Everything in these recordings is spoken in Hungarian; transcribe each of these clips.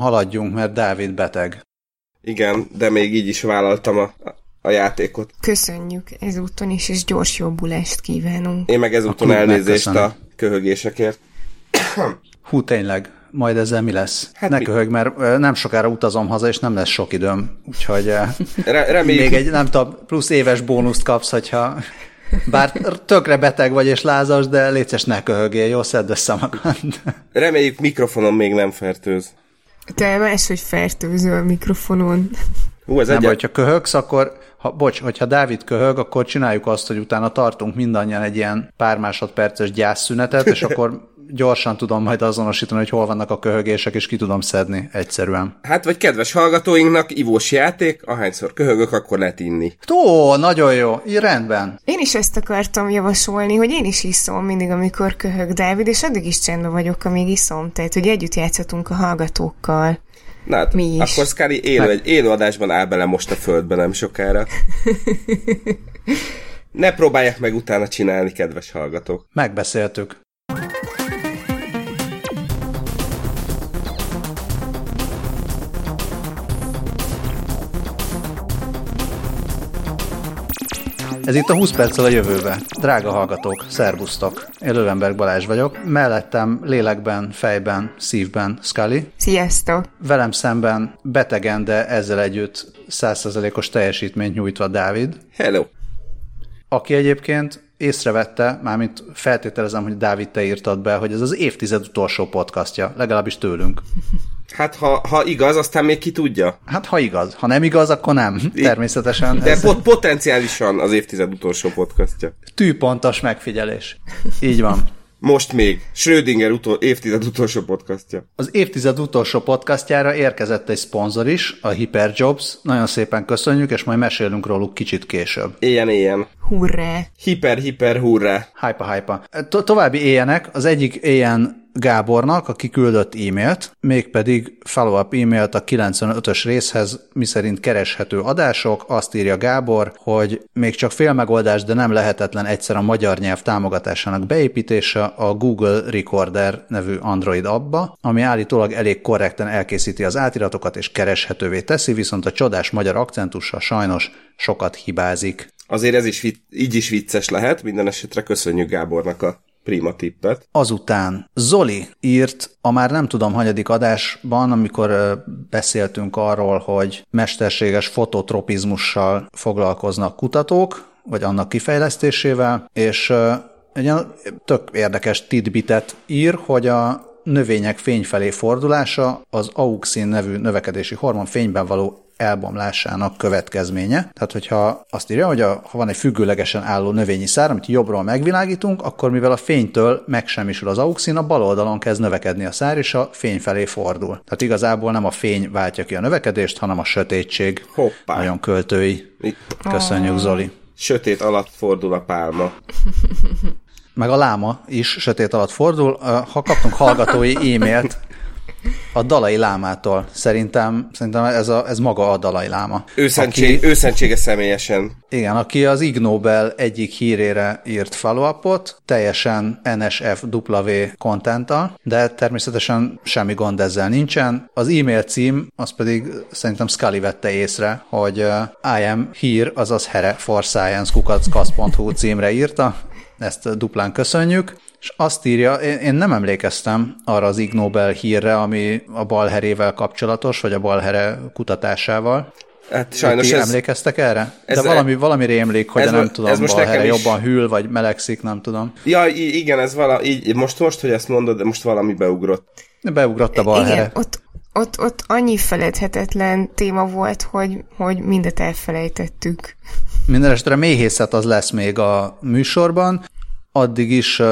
Haladjunk, mert Dávid beteg. Igen, de még így is vállaltam a, a játékot. Köszönjük ezúton is, és gyors jobbulást kívánunk. Én meg ezúton elnézést a köhögésekért. Hú, tényleg, majd ezzel mi lesz? Hát ne mi? köhög, mert nem sokára utazom haza, és nem lesz sok időm, úgyhogy Re- reméljük. még egy, nem tudom, plusz éves bónuszt kapsz, hogyha bár tökre beteg vagy és lázas, de létszes ne köhögél, jó, szedd össze magad. Reméljük mikrofonon még nem fertőz. Te más, hogy fertőző a mikrofonon. Hú, ez nem, egyet... hogyha köhögsz, akkor, ha, bocs, hogyha Dávid köhög, akkor csináljuk azt, hogy utána tartunk mindannyian egy ilyen pár másodperces gyászszünetet, és akkor gyorsan tudom majd azonosítani, hogy hol vannak a köhögések, és ki tudom szedni egyszerűen. Hát, vagy kedves hallgatóinknak, ivós játék, ahányszor köhögök, akkor lehet inni. Ó, nagyon jó, így rendben. Én is ezt akartam javasolni, hogy én is iszom mindig, amikor köhög Dávid, és addig is csendben vagyok, amíg iszom, tehát hogy együtt játszhatunk a hallgatókkal. Na hát, Mi is. akkor Scully élő, egy élő adásban áll bele most a földbe nem sokára. ne próbálják meg utána csinálni, kedves hallgatók. Megbeszéltük. Ez itt a 20 perccel a jövőbe. Drága hallgatók, szervusztok. Én Lövenberg Balázs vagyok. Mellettem lélekben, fejben, szívben Scully. Sziasztok. Velem szemben betegen, de ezzel együtt 100%-os teljesítményt nyújtva Dávid. Hello. Aki egyébként észrevette, mármint feltételezem, hogy Dávid te írtad be, hogy ez az évtized utolsó podcastja, legalábbis tőlünk. Hát ha, ha igaz, aztán még ki tudja. Hát ha igaz. Ha nem igaz, akkor nem. Természetesen. De ez... pot- potenciálisan az évtized utolsó podcastja. Tűpontos megfigyelés. Így van. Most még. Schrödinger utol- évtized utolsó podcastja. Az évtized utolsó podcastjára érkezett egy szponzor is, a Hyperjobs. Nagyon szépen köszönjük, és majd mesélünk róluk kicsit később. Éljen, éljen. Hurrá. Hiper, hiper, hurrá. Hypa, hypa. To- további éljenek. Az egyik éljen Gábornak, aki küldött e-mailt, mégpedig follow-up e-mailt a 95-ös részhez, miszerint kereshető adások. Azt írja Gábor, hogy még csak fél megoldás, de nem lehetetlen egyszer a magyar nyelv támogatásának beépítése a Google Recorder nevű Android abba, ami állítólag elég korrekten elkészíti az átiratokat és kereshetővé teszi, viszont a csodás magyar akcentusa sajnos sokat hibázik. Azért ez is így is vicces lehet, minden esetre köszönjük Gábornak a prima tippet. Azután Zoli írt a már nem tudom hanyadik adásban, amikor beszéltünk arról, hogy mesterséges fototropizmussal foglalkoznak kutatók, vagy annak kifejlesztésével, és egy olyan tök érdekes tidbitet ír, hogy a növények fény felé fordulása az auxin nevű növekedési hormon fényben való elbomlásának következménye. Tehát, hogyha azt írja, hogy a, ha van egy függőlegesen álló növényi szár, amit jobbról megvilágítunk, akkor mivel a fénytől megsemmisül az auxin, a bal oldalon kezd növekedni a szár, és a fény felé fordul. Tehát igazából nem a fény váltja ki a növekedést, hanem a sötétség. Hoppá. Nagyon költői. Köszönjük, Zoli. Sötét alatt fordul a pálma. meg a láma is sötét alatt fordul. Ha kaptunk hallgatói e-mailt a Dalai Lámától. Szerintem, szerintem ez, a, ez maga a Dalai Láma. Őszentség, aki, őszentsége személyesen. Igen, aki az Ig Nobel egyik hírére írt follow teljesen NSFW kontenttal, de természetesen semmi gond ezzel nincsen. Az e-mail cím, az pedig szerintem Scully vette észre, hogy uh, I am here, azaz here for science kukackasz.hu címre írta, ezt duplán köszönjük. És azt írja, én nem emlékeztem arra az Ig Nobel hírre, ami a balherével kapcsolatos, vagy a balhere kutatásával. Hát sajnos Ti ez... emlékeztek erre? Ez De valami, valami rémlik, hogy ez, nem tudom, ez most balhere is... jobban hűl, vagy melegszik, nem tudom. Ja, igen, ez vala, így, most, most, hogy ezt mondod, de most valami beugrott. Beugrott a balhere. Igen, ott, ott, ott annyi feledhetetlen téma volt, hogy, hogy mindet elfelejtettük. Minden esetre méhészet az lesz még a műsorban. Addig is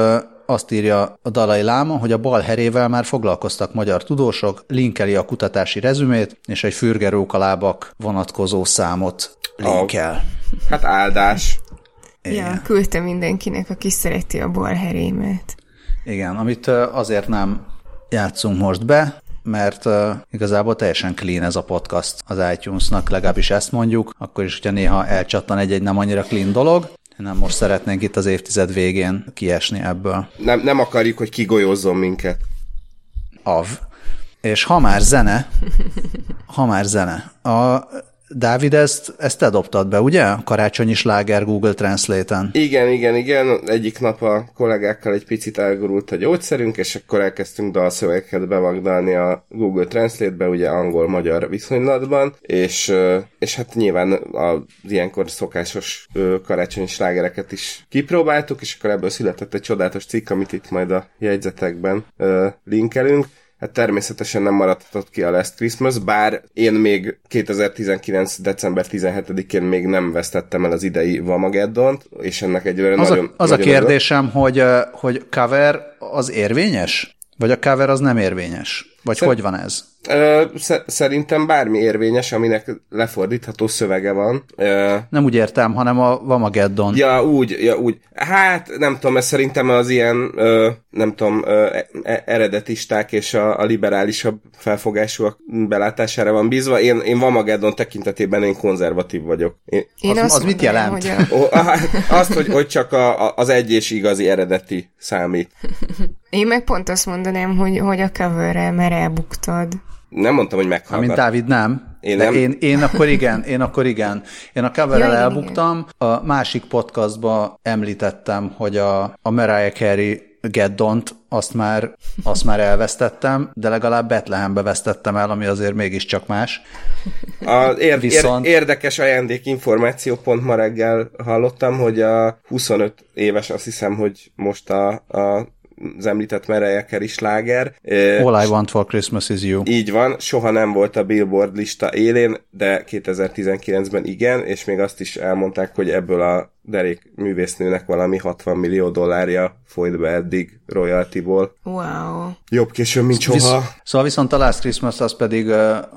azt írja a Dalai Láma, hogy a bal herével már foglalkoztak magyar tudósok, linkeli a kutatási rezümét, és egy fürgerókalábak vonatkozó számot linkel. A, hát áldás. Igen. Ja, küldte mindenkinek, aki szereti a bal herémet. Igen, amit azért nem játszunk most be, mert uh, igazából teljesen clean ez a podcast az iTunes-nak, legalábbis ezt mondjuk, akkor is, hogyha néha elcsattan egy-egy nem annyira clean dolog, nem most szeretnénk itt az évtized végén kiesni ebből. Nem, nem akarjuk, hogy kigolyózzon minket. Av. És ha már zene, ha már zene, a Dávid, ezt, ezt te dobtad be, ugye? Karácsonyi sláger Google Translate-en. Igen, igen, igen. Egyik nap a kollégákkal egy picit elgurult a gyógyszerünk, és akkor elkezdtünk dalszövegeket bevagdalni a Google Translate-be, ugye angol-magyar viszonylatban, és, és hát nyilván az ilyenkor szokásos karácsonyi slágereket is kipróbáltuk, és akkor ebből született egy csodálatos cikk, amit itt majd a jegyzetekben linkelünk. Hát természetesen nem maradhatott ki a Last Christmas, bár én még 2019. december 17-én még nem vesztettem el az idei Vamageddont, és ennek egy az nagyon... A, az nagyon a kérdésem, hogy, hogy cover az érvényes? Vagy a cover az nem érvényes? Vagy Szer- hogy van ez? Ö, szerintem bármi érvényes, aminek lefordítható szövege van. Ö, nem úgy értem, hanem a Vamageddon. Ja, úgy, ja, úgy. Hát, nem tudom, ez szerintem az ilyen, ö, nem tudom, ö, e- eredetisták és a, a liberálisabb felfogásúak belátására van bízva. Én, én Vamageddon tekintetében én konzervatív vagyok. Én, én az, az mit jelent? Hogy a... azt, hogy, hogy csak a, a, az egy és igazi eredeti számít. Én meg pont azt mondanám, hogy, hogy a coverrel, mert elbuktad. Nem mondtam, hogy meghallgat. Mint Dávid nem. Én, nem. Én, én akkor igen, én akkor igen. Én a coverrel ja, elbuktam. Igen. A másik podcastban említettem, hogy a, a Mariah Carey Geddont, azt már, azt már elvesztettem, de legalább Bethlehembe vesztettem el, ami azért mégiscsak más. A ér- Viszont... ér- érdekes ajándék információ pont ma reggel hallottam, hogy a 25 éves, azt hiszem, hogy most a, a az említett Mariah Carey sláger. All I Want for Christmas is You. Így van, soha nem volt a Billboard lista élén, de 2019-ben igen, és még azt is elmondták, hogy ebből a derék művésznőnek valami 60 millió dollárja folyt be eddig royaltyból. Wow. Jobb későn, mint soha. Visz, szóval viszont a Last Christmas az pedig,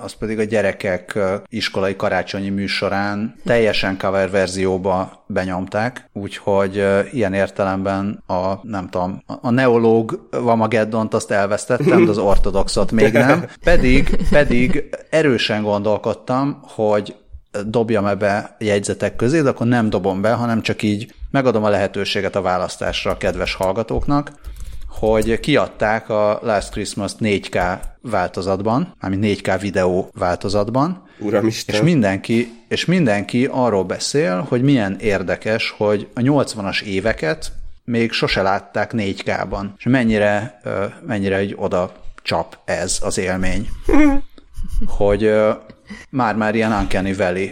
az pedig a gyerekek iskolai karácsonyi műsorán teljesen cover verzióba benyomták, úgyhogy ilyen értelemben a, nem tudom, a neológ Vamageddont azt elvesztettem, de az ortodoxot még nem. Pedig, pedig erősen gondolkodtam, hogy dobjam ebbe jegyzetek közé, de akkor nem dobom be, hanem csak így megadom a lehetőséget a választásra a kedves hallgatóknak, hogy kiadták a Last Christmas 4K változatban, mármint 4K videó változatban, Uramisten. És mindenki, és mindenki arról beszél, hogy milyen érdekes, hogy a 80-as éveket még sose látták 4K-ban, és mennyire, mennyire egy oda csap ez az élmény. hogy már-már ilyen Uncanny Valley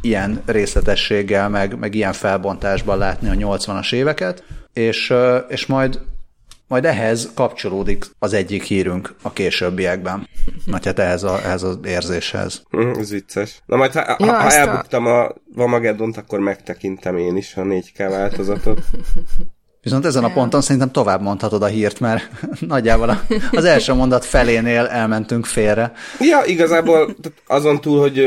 ilyen részletességgel, meg, meg ilyen felbontásban látni a 80-as éveket, és, és majd majd ehhez kapcsolódik az egyik hírünk a későbbiekben. Nagy hát ehhez, a, ehhez az érzéshez. Mm, ez vicces. Na majd, ha, ja, ha elbuktam a... a Vamageddont, akkor megtekintem én is a 4K változatot. Viszont ezen a ponton szerintem tovább mondhatod a hírt, mert nagyjából az első mondat felénél elmentünk félre. Ja, igazából azon túl, hogy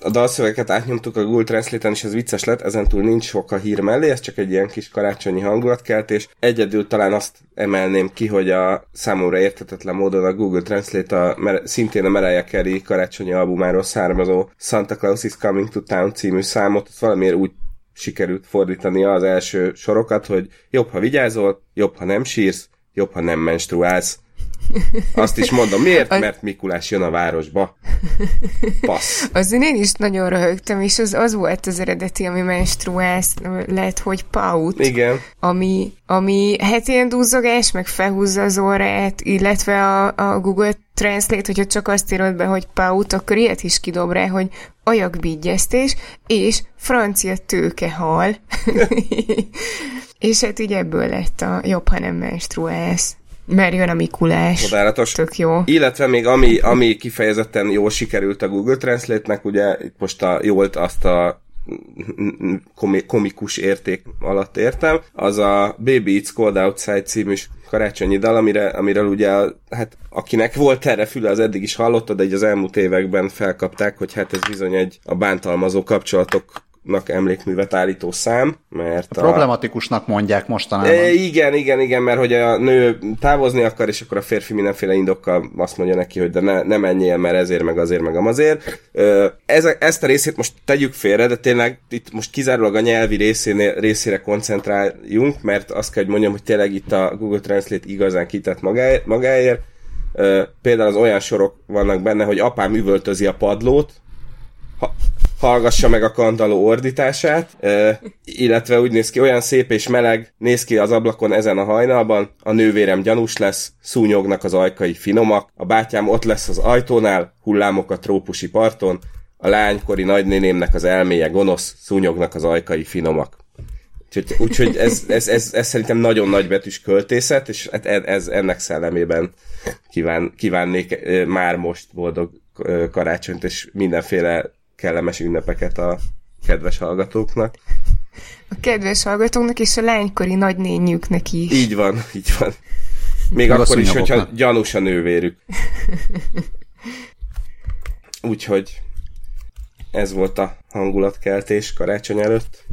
a dalszöveket átnyomtuk a Google Translate-en, és ez vicces lett, ezen túl nincs sok a hír mellé, ez csak egy ilyen kis karácsonyi hangulatkeltés. Egyedül talán azt emelném ki, hogy a számomra értetetlen módon a Google Translate a, szintén a Mariah Carey karácsonyi albumáról származó Santa Claus is Coming to Town című számot valamiért úgy sikerült fordítania az első sorokat, hogy jobb, ha vigyázol, jobb, ha nem sírsz, jobb, ha nem menstruálsz. Azt is mondom, miért? Mert Mikulás jön a városba. Passz. Azon én is nagyon röhögtem, és az, az volt az eredeti, ami menstruálsz, lehet, hogy paut. Igen. Ami, ami hát ilyen duzzogás, meg felhúzza az órát, illetve a, a Google Translate, hogyha csak azt írod be, hogy paut, akkor ilyet is kidob rá, hogy ajakbígyeztés, és francia tőkehal. és hát így ebből lett a jobb, ha nem menstruálsz. Mert jön a Mikulás. Csodálatos. Tök jó. Illetve még ami, ami kifejezetten jól sikerült a Google Translate-nek, ugye itt most a jót azt a komikus érték alatt értem, az a Baby It's Cold Outside című karácsonyi dal, amire, amiről ugye, hát akinek volt erre füle, az eddig is hallotta, de így az elmúlt években felkapták, hogy hát ez bizony egy a bántalmazó kapcsolatok nak emlékművet állító szám, mert a... Problematikusnak mondják mostanában. E, igen, igen, igen, mert hogy a nő távozni akar, és akkor a férfi mindenféle indokkal azt mondja neki, hogy de ne, ne menjél, mert ezért, meg azért, meg amazért. Ez, ezt a részét most tegyük félre, de tényleg itt most kizárólag a nyelvi részénél, részére koncentráljunk, mert azt kell, hogy mondjam, hogy tényleg itt a Google Translate igazán kitett magáért, magáért Például az olyan sorok vannak benne, hogy apám üvöltözi a padlót, ha, hallgassa meg a kandaló ordítását, illetve úgy néz ki, olyan szép és meleg néz ki az ablakon ezen a hajnalban, a nővérem gyanús lesz, szúnyognak az ajkai finomak, a bátyám ott lesz az ajtónál, hullámok a trópusi parton, a lánykori nagynénémnek az elméje gonosz, szúnyognak az ajkai finomak. Úgyhogy, úgyhogy ez, ez, ez, ez, szerintem nagyon nagybetűs költészet, és hát ez, ennek szellemében kíván, kívánnék már most boldog karácsonyt, és mindenféle kellemes ünnepeket a kedves hallgatóknak. A kedves hallgatóknak és a lánykori nagynényüknek is. Így van, így van. Még Meg akkor is, hogyha gyanús a nővérük. Úgyhogy ez volt a hangulatkeltés karácsony előtt.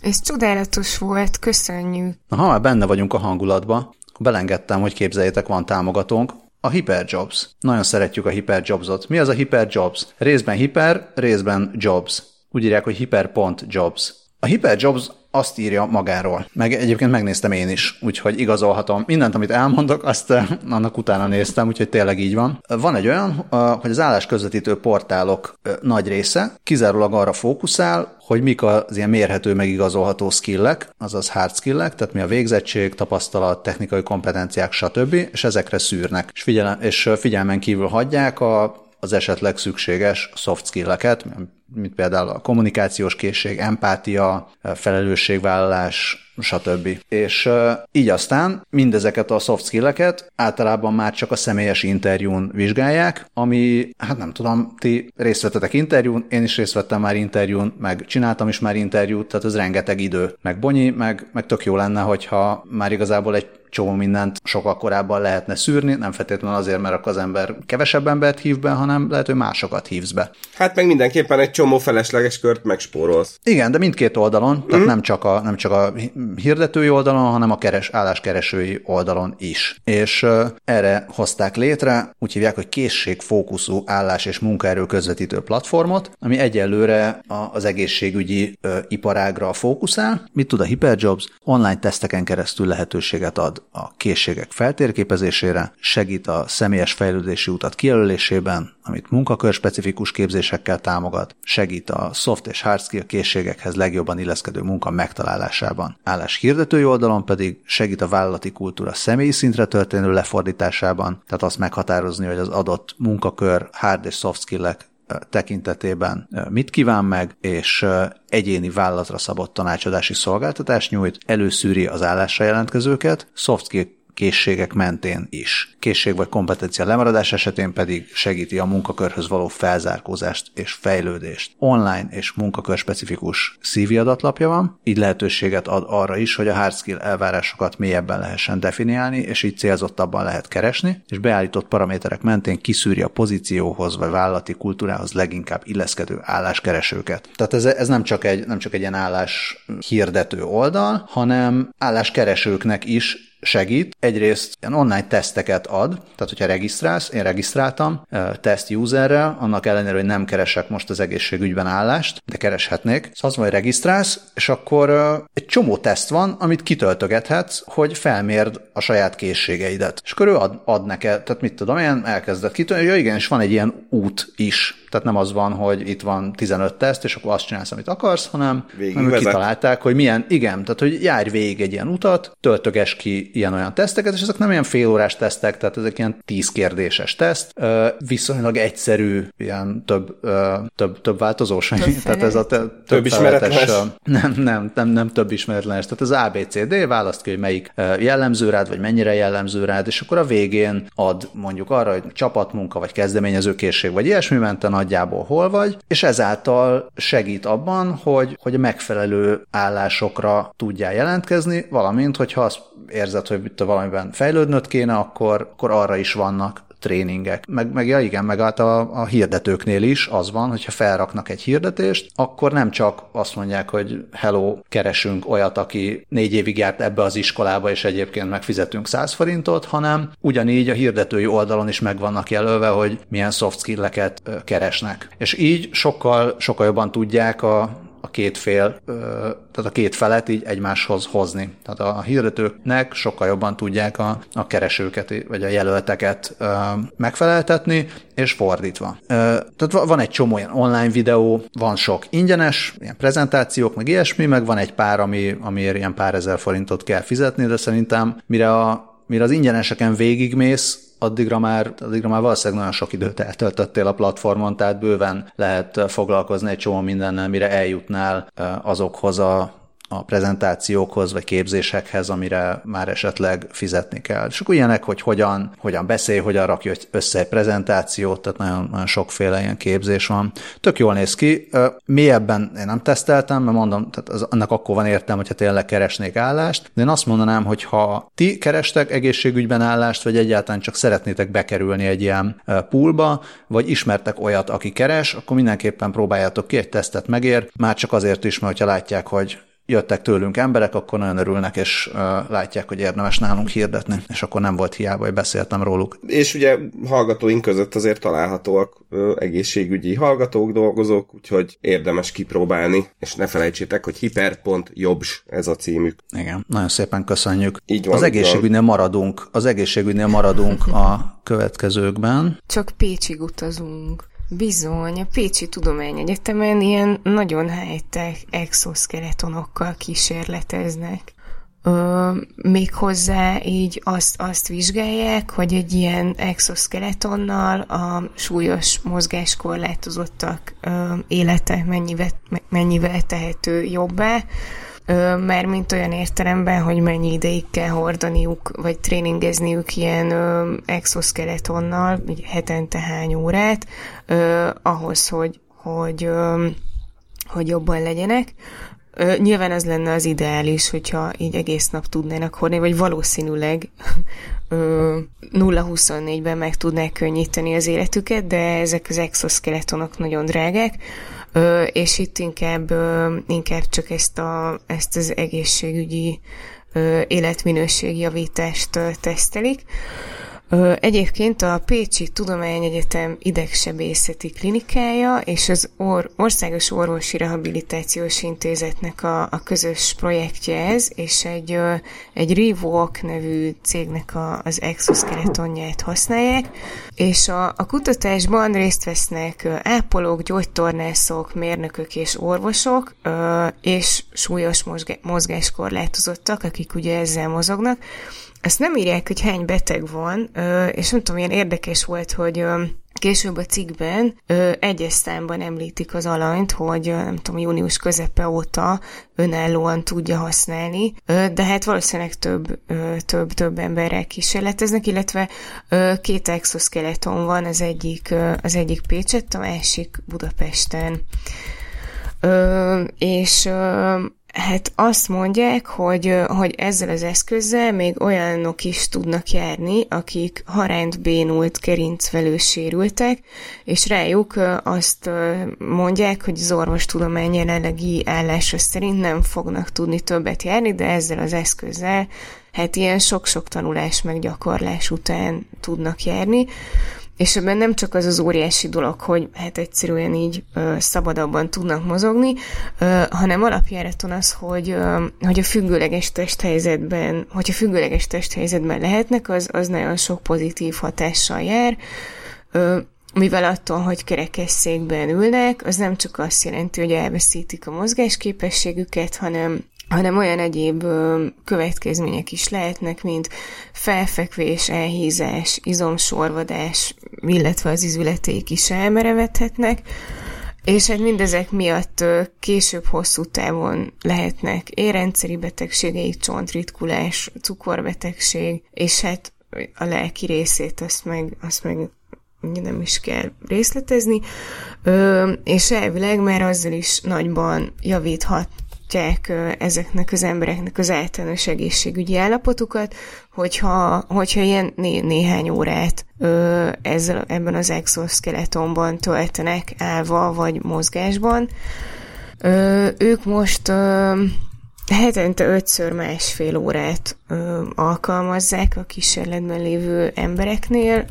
Ez csodálatos volt, köszönjük. Na, ha már benne vagyunk a hangulatba, belengedtem, hogy képzeljétek, van támogatónk, a Hyperjobs. Nagyon szeretjük a Hyperjobsot. Mi az a Hyperjobs? Részben hiper, részben jobs. Úgy írják, hogy hyper.jobs. A Hyperjobs azt írja magáról. Meg egyébként megnéztem én is, úgyhogy igazolhatom. Mindent, amit elmondok, azt eh, annak utána néztem, úgyhogy tényleg így van. Van egy olyan, eh, hogy az állásközvetítő portálok eh, nagy része kizárólag arra fókuszál, hogy mik az ilyen mérhető, megigazolható skillek, azaz hard skillek, tehát mi a végzettség, tapasztalat, technikai kompetenciák, stb., és ezekre szűrnek, és, figyelem, és figyelmen kívül hagyják a az esetleg szükséges soft skilleket, mint például a kommunikációs készség, empátia, felelősségvállalás, stb. És így aztán mindezeket a soft skilleket általában már csak a személyes interjún vizsgálják, ami, hát nem tudom, ti részt vettetek interjún, én is részt vettem már interjún, meg csináltam is már interjút, tehát ez rengeteg idő, meg bonyi, meg, meg tök jó lenne, hogyha már igazából egy csomó mindent sokkal korábban lehetne szűrni, nem feltétlenül azért, mert akkor az ember kevesebb embert hív be, hanem lehet, hogy másokat hívsz be. Hát meg mindenképpen egy csomó felesleges kört megspórolsz. Igen, de mindkét oldalon, tehát mm. nem, csak a, nem csak a hirdetői oldalon, hanem a keres, álláskeresői oldalon is. És uh, erre hozták létre, úgy hívják, hogy készségfókuszú állás és munkaerő közvetítő platformot, ami egyelőre az egészségügyi uh, iparágra fókuszál. Mit tud a Hyperjobs? Online teszteken keresztül lehetőséget ad a készségek feltérképezésére, segít a személyes fejlődési utat kijelölésében, amit munkakör specifikus képzésekkel támogat, segít a soft és hard skill készségekhez legjobban illeszkedő munka megtalálásában. Állás hirdetői oldalon pedig segít a vállalati kultúra személyi szintre történő lefordításában, tehát azt meghatározni, hogy az adott munkakör hard és soft skillek tekintetében mit kíván meg, és egyéni vállalatra szabott tanácsadási szolgáltatást nyújt, előszűri az állásra jelentkezőket, soft skill készségek mentén is. Készség vagy kompetencia lemaradás esetén pedig segíti a munkakörhöz való felzárkózást és fejlődést. Online és munkakör specifikus CV adatlapja van, így lehetőséget ad arra is, hogy a hard skill elvárásokat mélyebben lehessen definiálni, és így célzottabban lehet keresni, és beállított paraméterek mentén kiszűri a pozícióhoz vagy vállalati kultúrához leginkább illeszkedő álláskeresőket. Tehát ez, ez nem, csak egy, nem csak egy ilyen állás hirdető oldal, hanem álláskeresőknek is segít. Egyrészt ilyen online teszteket ad, tehát hogyha regisztrálsz, én regisztráltam teszt userrel, annak ellenére, hogy nem keresek most az egészségügyben állást, de kereshetnék. Szóval az hogy regisztrálsz, és akkor egy csomó teszt van, amit kitöltögethetsz, hogy felmérd a saját készségeidet. És akkor ő ad, ad neked, tehát mit tudom, én elkezdett kitölteni, ja igen, és van egy ilyen út is, tehát nem az van, hogy itt van 15 teszt, és akkor azt csinálsz, amit akarsz, hanem, hanem kitalálták, hogy milyen, igen, tehát hogy járj végig egy ilyen utat, töltöges ki ilyen-olyan teszteket, és ezek nem ilyen félórás tesztek, tehát ezek ilyen 10 kérdéses teszt, viszonylag egyszerű, ilyen több, több, több változós, tehát ez a te, több, több ismeretlenes. Nem, nem, nem, nem több ismeretlenes, tehát az ABCD, választ ki, hogy melyik jellemző rád, vagy mennyire jellemző rád, és akkor a végén ad mondjuk arra, hogy csapatmunka, vagy kezdeményező készség, vagy ilyesmi mente nagyjából hol vagy, és ezáltal segít abban, hogy, hogy a megfelelő állásokra tudjál jelentkezni, valamint, hogyha azt érzed, hogy valamiben fejlődnöd kéne, akkor, akkor arra is vannak tréningek. Meg, meg ja igen, meg hát a, a hirdetőknél is az van, hogyha felraknak egy hirdetést, akkor nem csak azt mondják, hogy hello, keresünk olyat, aki négy évig járt ebbe az iskolába, és egyébként megfizetünk 100 forintot, hanem ugyanígy a hirdetői oldalon is meg vannak jelölve, hogy milyen soft skill-eket keresnek. És így sokkal, sokkal jobban tudják a a két fél, tehát a két felet így egymáshoz hozni. Tehát a hirdetőknek sokkal jobban tudják a, a keresőket, vagy a jelölteket megfeleltetni, és fordítva. Tehát van egy csomó ilyen online videó, van sok ingyenes, ilyen prezentációk, meg ilyesmi, meg van egy pár, ami, amiért ilyen pár ezer forintot kell fizetni, de szerintem mire, a, mire az ingyeneseken végigmész, addigra már, addigra már valószínűleg nagyon sok időt eltöltöttél a platformon, tehát bőven lehet foglalkozni egy csomó mindennel, mire eljutnál azokhoz a a prezentációkhoz vagy képzésekhez, amire már esetleg fizetni kell. És akkor ilyenek, hogy hogyan, hogyan beszélj, hogyan rakj össze egy prezentációt, tehát nagyon, nagyon sokféle ilyen képzés van. Tök jól néz ki. Mélyebben én nem teszteltem, mert mondom, tehát az, annak akkor van értem, hogyha tényleg keresnék állást, de én azt mondanám, hogy ha ti kerestek egészségügyben állást, vagy egyáltalán csak szeretnétek bekerülni egy ilyen poolba, vagy ismertek olyat, aki keres, akkor mindenképpen próbáljátok ki, egy tesztet megér, már csak azért is, mert ha látják, hogy jöttek tőlünk emberek, akkor nagyon örülnek, és uh, látják, hogy érdemes nálunk hirdetni, és akkor nem volt hiába, hogy beszéltem róluk. És ugye hallgatóink között azért találhatóak uh, egészségügyi hallgatók, dolgozók, úgyhogy érdemes kipróbálni, és ne felejtsétek, hogy hiper.jobs ez a címük. Igen, nagyon szépen köszönjük. Így van, az egészségügynél maradunk, az egészségügynél maradunk a következőkben. Csak Pécsig utazunk. Bizony, a Pécsi Tudományegyetemen ilyen nagyon high-tech kísérleteznek. Ö, méghozzá így azt, azt vizsgálják, hogy egy ilyen exoskeletonnal a súlyos mozgáskorlátozottak ö, élete mennyivel, mennyivel tehető jobbá, már mint olyan értelemben, hogy mennyi ideig kell hordaniuk, vagy tréningezniük ilyen ö, exoskeletonnal, így hetente hány órát, ö, ahhoz, hogy, hogy, ö, hogy jobban legyenek. Ö, nyilván az lenne az ideális, hogyha így egész nap tudnának hordani, vagy valószínűleg 0-24-ben meg tudnák könnyíteni az életüket, de ezek az exoskeletonok nagyon drágák, és itt inkább, inkább csak ezt, a, ezt az egészségügyi életminőségjavítást tesztelik. Egyébként a Pécsi Tudományegyetem idegsebészeti klinikája és az Or- Országos Orvosi Rehabilitációs Intézetnek a, a közös projektje ez, és egy, egy Revok nevű cégnek a, az exoskeletonját használják, és a, a kutatásban részt vesznek ápolók, gyógytornászok, mérnökök és orvosok, és súlyos mozgáskorlátozottak, akik ugye ezzel mozognak, ezt nem írják, hogy hány beteg van, és nem tudom, ilyen érdekes volt, hogy Később a cikkben egyes számban említik az alanyt, hogy nem tudom, június közepe óta önállóan tudja használni, de hát valószínűleg több, ö, több, több emberrel kísérleteznek, illetve két exoskeleton van, az egyik, az egyik Pécset, a másik Budapesten. Ö, és ö, Hát azt mondják, hogy, hogy ezzel az eszközzel még olyanok is tudnak járni, akik haránt bénult gerincvelő sérültek, és rájuk azt mondják, hogy az orvostudomány jelenlegi állása szerint nem fognak tudni többet járni, de ezzel az eszközzel hát ilyen sok-sok tanulás meg gyakorlás után tudnak járni. És ebben nem csak az az óriási dolog, hogy hát egyszerűen így ö, szabadabban tudnak mozogni, ö, hanem alapjáraton az, hogy, ö, hogy a függőleges testhelyzetben, hogyha függőleges testhelyzetben lehetnek, az, az nagyon sok pozitív hatással jár. Ö, mivel attól, hogy kerekesszékben ülnek, az nem csak azt jelenti, hogy elveszítik a mozgásképességüket, hanem hanem olyan egyéb következmények is lehetnek, mint felfekvés, elhízás, izomsorvadás, illetve az izületék is elmerevedhetnek, és hát mindezek miatt később hosszú távon lehetnek érrendszeri betegségei, csontritkulás, cukorbetegség, és hát a lelki részét azt meg, azt meg nem is kell részletezni, ö, és elvileg már azzal is nagyban javíthat javítják ezeknek az embereknek az általános egészségügyi állapotukat, hogyha, hogyha ilyen né- néhány órát ö, ezzel, ebben az exoskeletonban töltenek állva vagy mozgásban. Ö, ők most ö, hetente ötször másfél órát ö, alkalmazzák a kísérletben lévő embereknél,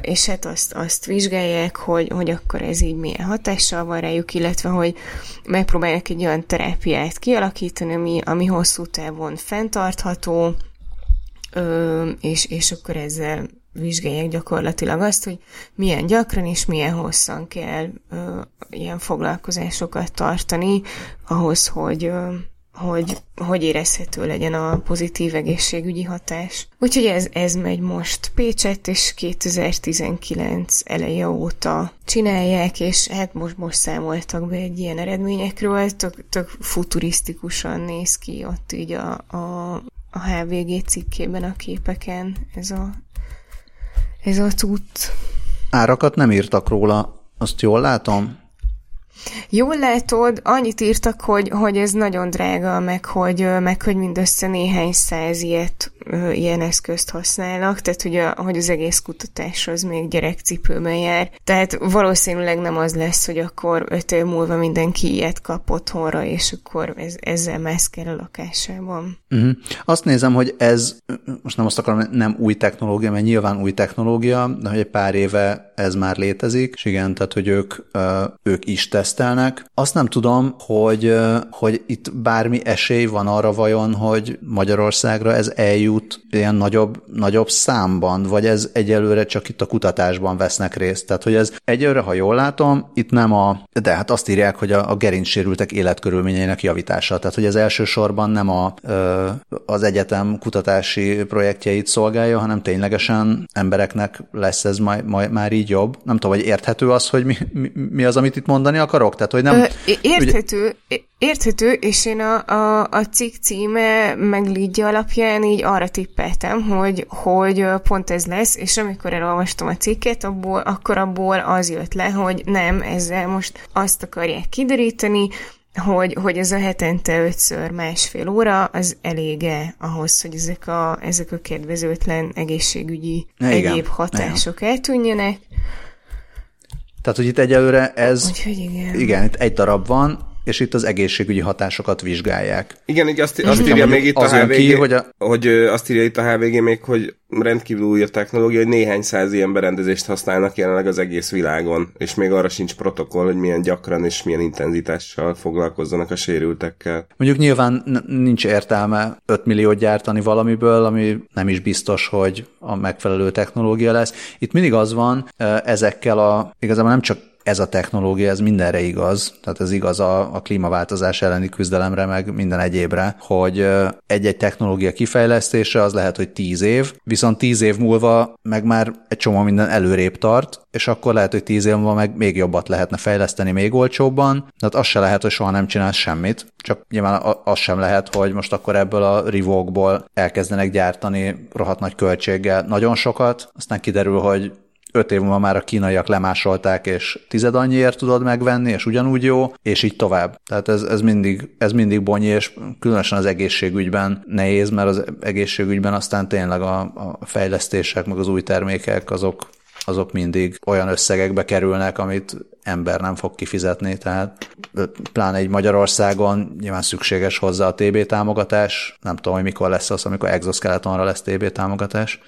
és hát azt, azt vizsgálják, hogy, hogy akkor ez így milyen hatással van rájuk, illetve hogy megpróbálják egy olyan terápiát kialakítani, ami, ami hosszú távon fenntartható, és, és akkor ezzel vizsgálják gyakorlatilag azt, hogy milyen gyakran és milyen hosszan kell ö, ilyen foglalkozásokat tartani ahhoz, hogy, ö, hogy, hogy érezhető legyen a pozitív egészségügyi hatás. Úgyhogy ez, ez megy most Pécset, és 2019 eleje óta csinálják, és hát most, most számoltak be egy ilyen eredményekről, tök, tök futurisztikusan néz ki ott így a, a, a HVG cikkében a képeken ez a, ez a út. Árakat nem írtak róla, azt jól látom? Jól látod, annyit írtak, hogy, hogy ez nagyon drága, meg hogy, meg hogy mindössze néhány száz ilyet, ilyen eszközt használnak, tehát hogy, a, hogy az egész kutatás az még gyerekcipőben jár. Tehát valószínűleg nem az lesz, hogy akkor öt év múlva mindenki ilyet kap otthonra, és akkor ez, ezzel mászkál a lakásában. Uh-huh. Azt nézem, hogy ez, most nem azt akarom, nem új technológia, mert nyilván új technológia, de hogy egy pár éve ez már létezik, és igen, tehát hogy ők, ők is tesztelnek. Azt nem tudom, hogy, hogy itt bármi esély van arra vajon, hogy Magyarországra ez eljut ilyen nagyobb, nagyobb számban, vagy ez egyelőre csak itt a kutatásban vesznek részt. Tehát, hogy ez egyelőre, ha jól látom, itt nem a, de hát azt írják, hogy a, a gerincsérültek életkörülményeinek javítása. Tehát, hogy ez elsősorban nem a, az egyetem kutatási projektjeit szolgálja, hanem ténylegesen embereknek lesz ez majd, majd, már így jobb. Nem tudom, hogy érthető az, hogy mi, mi, mi az, amit itt mondani akarok? Tehát, hogy nem... Érthető, ugye... érthető, és én a, a, a cikk címe meg Lidja alapján így arra tippeltem, hogy, hogy pont ez lesz, és amikor elolvastam a cikket, abból, akkor abból az jött le, hogy nem, ezzel most azt akarják kideríteni, hogy, hogy ez a hetente ötször másfél óra, az elége ahhoz, hogy ezek a, ezek a kedvezőtlen egészségügyi igen, egyéb hatások igen. eltűnjenek. Tehát, hogy itt egyelőre ez... Úgyhogy igen. Igen, itt egy darab van, és itt az egészségügyi hatásokat vizsgálják. Igen, így azt, azt írja még itt a HVG, ki, hogy, a... hogy azt írja itt a HVG még, hogy rendkívül új a technológia, hogy néhány száz ilyen berendezést használnak jelenleg az egész világon, és még arra sincs protokoll, hogy milyen gyakran és milyen intenzitással foglalkozzanak a sérültekkel. Mondjuk nyilván nincs értelme 5 milliót gyártani valamiből, ami nem is biztos, hogy a megfelelő technológia lesz. Itt mindig az van ezekkel a, igazából nem csak ez a technológia, ez mindenre igaz, tehát ez igaz a, a klímaváltozás elleni küzdelemre, meg minden egyébre, hogy egy-egy technológia kifejlesztése az lehet, hogy tíz év, viszont tíz év múlva meg már egy csomó minden előrébb tart, és akkor lehet, hogy tíz év múlva meg még jobbat lehetne fejleszteni még olcsóbban, de hát az se lehet, hogy soha nem csinálsz semmit, csak nyilván az sem lehet, hogy most akkor ebből a rivókból elkezdenek gyártani rohadt nagy költséggel nagyon sokat, aztán kiderül, hogy öt év múlva már a kínaiak lemásolták, és tized annyiért tudod megvenni, és ugyanúgy jó, és így tovább. Tehát ez, ez, mindig, ez mindig bonyi, és különösen az egészségügyben nehéz, mert az egészségügyben aztán tényleg a, a fejlesztések, meg az új termékek, azok azok mindig olyan összegekbe kerülnek, amit ember nem fog kifizetni, tehát pláne egy Magyarországon nyilván szükséges hozzá a TB támogatás, nem tudom, hogy mikor lesz az, amikor exoskeletonra lesz TB támogatás.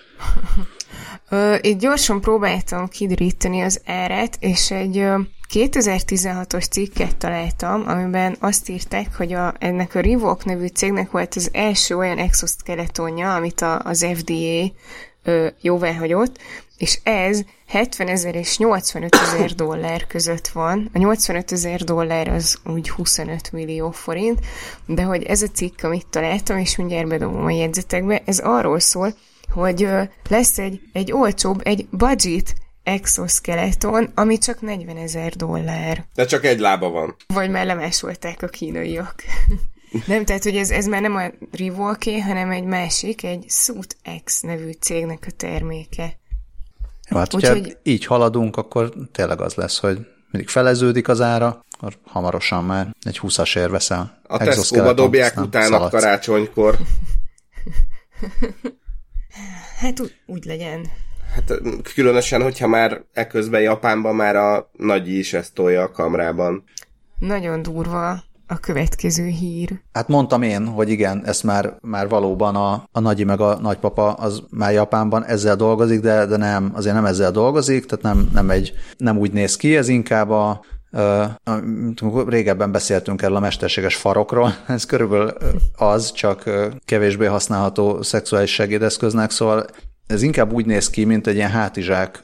Itt gyorsan próbáltam kideríteni az eret, és egy 2016-os cikket találtam, amiben azt írták, hogy a, ennek a Rivok nevű cégnek volt az első olyan exoskeletonja, amit a, az FDA ö, jóvá hagyott, és ez 70 ezer és 85 ezer dollár között van. A 85 ezer dollár az úgy 25 millió forint, de hogy ez a cikk, amit találtam, és mindjárt bedobom a jegyzetekbe, ez arról szól, hogy lesz egy, egy olcsóbb, egy budget exoskeleton, ami csak 40 ezer dollár. De csak egy lába van. Vagy már lemásolták a kínaiak. nem, tehát, hogy ez, ez már nem a Rivolké, hanem egy másik, egy Suit X nevű cégnek a terméke. Jó, hát, Úgy, hogy... így haladunk, akkor tényleg az lesz, hogy mindig feleződik az ára, akkor hamarosan már egy 20-as ér veszel. A Tesco-ba dobják utána karácsonykor. Hát úgy, úgy legyen. Hát különösen, hogyha már eközben Japánban már a nagy is ezt tolja a kamrában. Nagyon durva. a következő hír. Hát mondtam én, hogy igen, ezt már, már valóban a, a nagyi meg a nagypapa az már Japánban ezzel dolgozik, de, de nem, azért nem ezzel dolgozik, tehát nem, nem, egy, nem úgy néz ki, ez inkább a, régebben beszéltünk erről a mesterséges farokról, ez körülbelül az, csak kevésbé használható szexuális segédeszköznek, szóval ez inkább úgy néz ki, mint egy ilyen hátizsák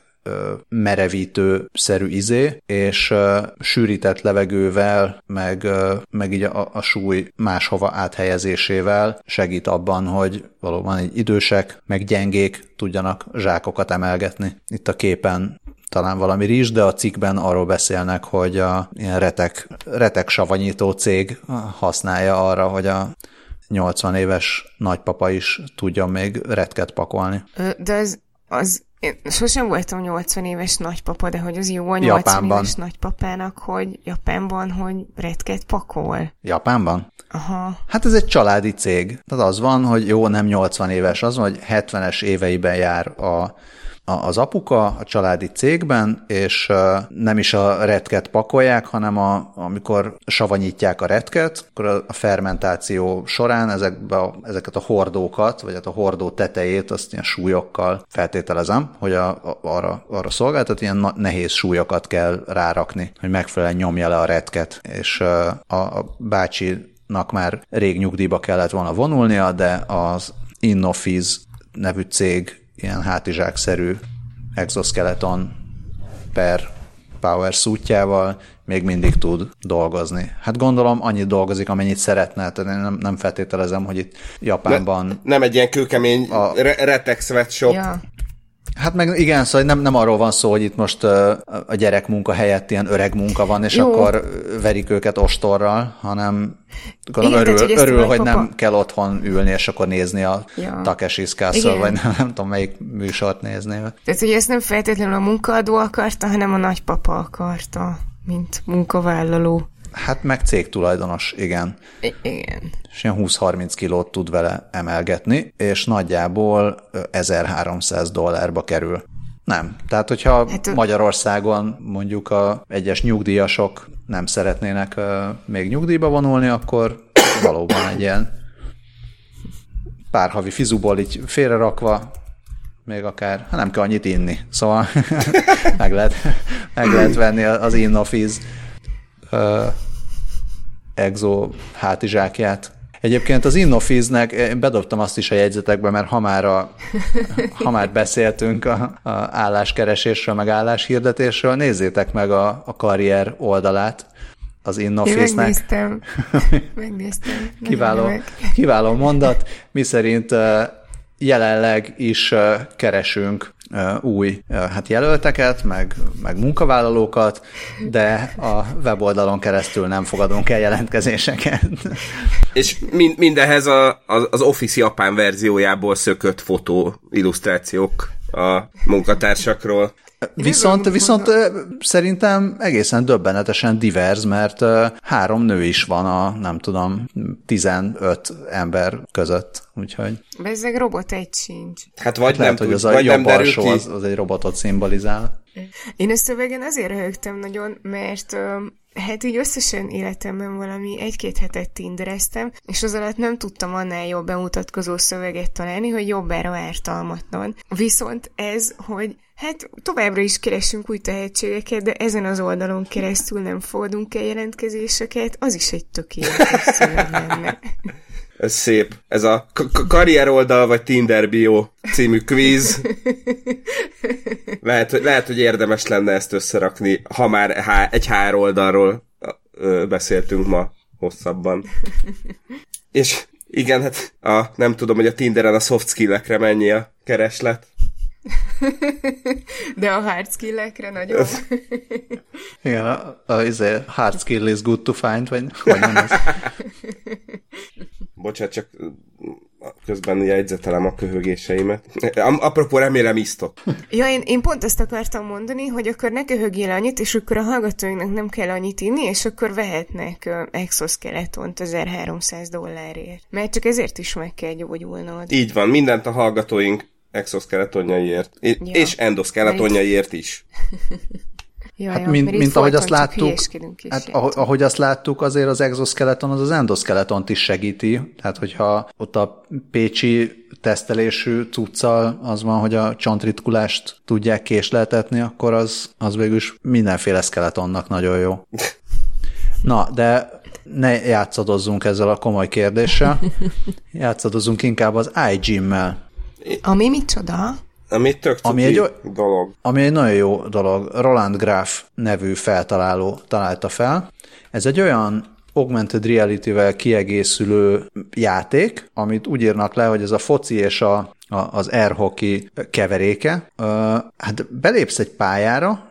merevítő-szerű izé, és sűrített levegővel, meg, meg így a, a súly máshova áthelyezésével segít abban, hogy valóban egy idősek, meg gyengék tudjanak zsákokat emelgetni. Itt a képen talán valami rizs, de a cikkben arról beszélnek, hogy a ilyen retek, retek savanyító cég használja arra, hogy a 80 éves nagypapa is tudjon még retket pakolni. De az, az én sosem voltam 80 éves nagypapa, de hogy az jó a 80 Japánban. éves nagypapának, hogy Japánban, hogy retket pakol. Japánban? Aha. Hát ez egy családi cég. Tehát az van, hogy jó, nem 80 éves, az van, hogy 70-es éveiben jár a az apuka a családi cégben, és nem is a retket pakolják, hanem a, amikor savanyítják a retket, akkor a fermentáció során ezekbe a, ezeket a hordókat, vagy hát a hordó tetejét azt ilyen súlyokkal feltételezem, hogy a, a, arra, arra szolgáltat, ilyen nehéz súlyokat kell rárakni, hogy megfelelően nyomja le a retket, és a, a bácsinak már rég nyugdíjba kellett volna vonulnia, de az Innofiz nevű cég ilyen hátizsákszerű exoskeleton per power suitjával még mindig tud dolgozni. Hát gondolom annyit dolgozik, amennyit szeretne, tehát én nem, nem feltételezem, hogy itt Japánban... Ne, nem egy ilyen kőkemény a... re- retek sweatshop. Ja. Hát meg igen, szóval nem, nem arról van szó, hogy itt most a gyerek munka helyett ilyen öreg munka van, és Jó. akkor verik őket ostorral, hanem gondolom igen, örül, tehát, hogy, örül, hogy nem kell otthon ülni, és akkor nézni a ja. Takeshi's Castle, igen. vagy nem, nem tudom, melyik műsort nézni. Tehát, hogy ezt nem feltétlenül a munkaadó akarta, hanem a nagypapa akarta, mint munkavállaló. Hát meg cégtulajdonos, igen. I- igen. És ilyen 20-30 kilót tud vele emelgetni, és nagyjából 1300 dollárba kerül. Nem. Tehát, hogyha hát, Magyarországon mondjuk a egyes nyugdíjasok nem szeretnének uh, még nyugdíjba vonulni, akkor valóban egy ilyen pár havi fizuból így félrerakva, még akár, ha nem kell annyit inni. Szóval meg, lehet, meg lehet venni az Innofiz uh, exo hátizsákját. Egyébként az Innofiznek, én bedobtam azt is a jegyzetekbe, mert ha már, a, ha már beszéltünk a, a álláskeresésről, meg álláshirdetésről, nézzétek meg a, a karrier oldalát az Innofiznek. megnéztem. megnéztem. kiváló, kiváló mondat, miszerint jelenleg is keresünk új hát jelölteket, meg, meg munkavállalókat, de a weboldalon keresztül nem fogadunk el jelentkezéseket. És mind, mindehez a, az, az Office Japán verziójából szökött fotó illusztrációk a munkatársakról. Viszont, viszont szerintem egészen döbbenetesen divers, mert három nő is van a, nem tudom, 15 ember között, úgyhogy... Bezzeg robot egy sincs. Hát vagy hát nem lehet, hogy az a jobb alsó az, az egy robotot szimbolizál. Én a szövegen azért röhögtem nagyon, mert Hát így összesen életemben valami egy-két hetet tindereztem, és az alatt nem tudtam annál jobb bemutatkozó szöveget találni, hogy jobbára ártalmatlan. Viszont ez, hogy hát továbbra is keresünk új tehetségeket, de ezen az oldalon keresztül nem fogadunk el jelentkezéseket, az is egy tökéletes. Ez szép. Ez a karrier oldal vagy Tinder bio című quiz. Lehet, hogy, lehet, hogy érdemes lenne ezt összerakni, ha már egy HR oldalról ö, beszéltünk ma hosszabban. És igen, hát a, nem tudom, hogy a Tinderen a soft skill-ekre mennyi a kereslet. De a hard skill-ekre nagyon. Igen, a, a, a, izé, a hard skill is good to find, vagy hogy nem ez? Bocsát, csak közben jegyzetelem a köhögéseimet. Apropó, remélem isztok. Ja, én, én pont ezt akartam mondani, hogy akkor ne köhögjél annyit, és akkor a hallgatóinknak nem kell annyit inni, és akkor vehetnek uh, exoskeletont 1300 dollárért. Mert csak ezért is meg kell gyógyulnod. Így van, mindent a hallgatóink exoskeletonjaiért, ja. és endoskeletonjaiért is. Ja, Hát mint, mint ahogy azt láttuk, és hát ahogy, ahogy azt láttuk, azért az exoskeleton az az endoskeletont is segíti. Tehát, hogyha ott a pécsi tesztelésű cuccal az van, hogy a csontritkulást tudják késleltetni, akkor az, az végül is mindenféle skeletonnak nagyon jó. Na, de ne játszadozzunk ezzel a komoly kérdéssel. Játszadozzunk inkább az iGym-mel. Ami micsoda? Ami tök Ami egy dolog. ami egy nagyon jó dolog. Roland Graff nevű feltaláló találta fel. Ez egy olyan augmented reality-vel kiegészülő játék, amit úgy írnak le, hogy ez a foci és a, az air hockey keveréke. Hát belépsz egy pályára,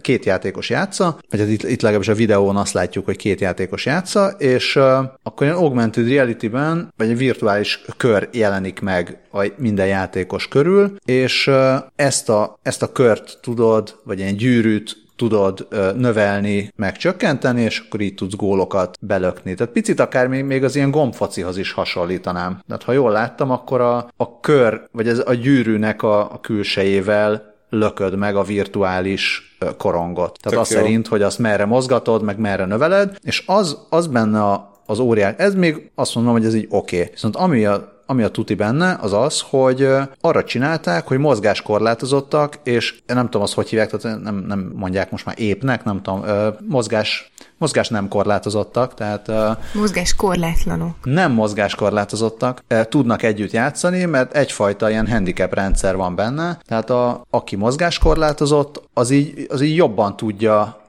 két játékos játsza, vagy hát itt, itt legalábbis a videón azt látjuk, hogy két játékos játsza, és akkor ilyen augmented reality-ben, vagy egy virtuális kör jelenik meg a minden játékos körül, és ezt, a, ezt a kört tudod, vagy ilyen gyűrűt tudod növelni, meg csökkenteni, és akkor így tudsz gólokat belökni. Tehát picit akár még, még az ilyen gombfocihoz is hasonlítanám. Tehát ha jól láttam, akkor a, a kör, vagy ez a gyűrűnek a, a külsejével lököd meg a virtuális korongot. Tehát Tök az jó. szerint, hogy azt merre mozgatod, meg merre növeled, és az, az benne a, az óriás, ez még azt mondom, hogy ez így oké. Okay. Viszont ami a ami a tuti benne, az az, hogy arra csinálták, hogy mozgáskorlátozottak, és nem tudom azt, hogy hívják, tehát nem, nem mondják most már épnek, nem tudom, mozgás, mozgás nem korlátozottak, tehát Mozgás korlátlanok. nem mozgáskorlátozottak, ö, tudnak együtt játszani, mert egyfajta ilyen handicap rendszer van benne, tehát a, aki mozgáskorlátozott, az így, az így jobban tudja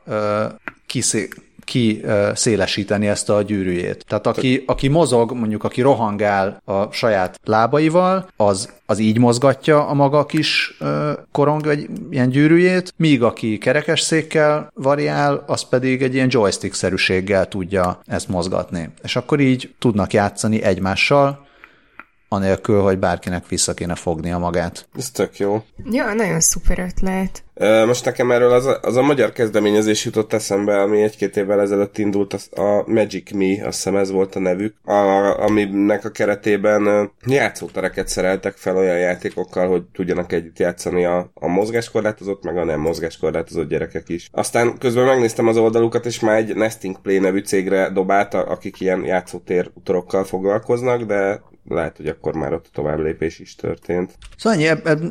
kiszé, ki szélesíteni ezt a gyűrűjét. Tehát aki, aki mozog, mondjuk aki rohangál a saját lábaival, az, az így mozgatja a maga kis korong, vagy ilyen gyűrűjét, míg aki kerekesszékkel variál, az pedig egy ilyen joystick-szerűséggel tudja ezt mozgatni. És akkor így tudnak játszani egymással, anélkül, hogy bárkinek vissza kéne fognia magát. Ez tök jó. Ja, nagyon szuper ötlet. Most nekem erről az a, az a magyar kezdeményezés jutott eszembe, ami egy-két évvel ezelőtt indult, az a Magic Me, azt hiszem ez volt a nevük, a, aminek a keretében játszótereket szereltek fel olyan játékokkal, hogy tudjanak együtt játszani a, a mozgáskorlátozott, meg a nem mozgáskorlátozott gyerekek is. Aztán közben megnéztem az oldalukat, és már egy Nesting Play nevű cégre dobálta, akik ilyen játszótér utorokkal foglalkoznak, de lehet, hogy akkor már ott tovább lépés is történt. Szóval ennyi, eb, eb,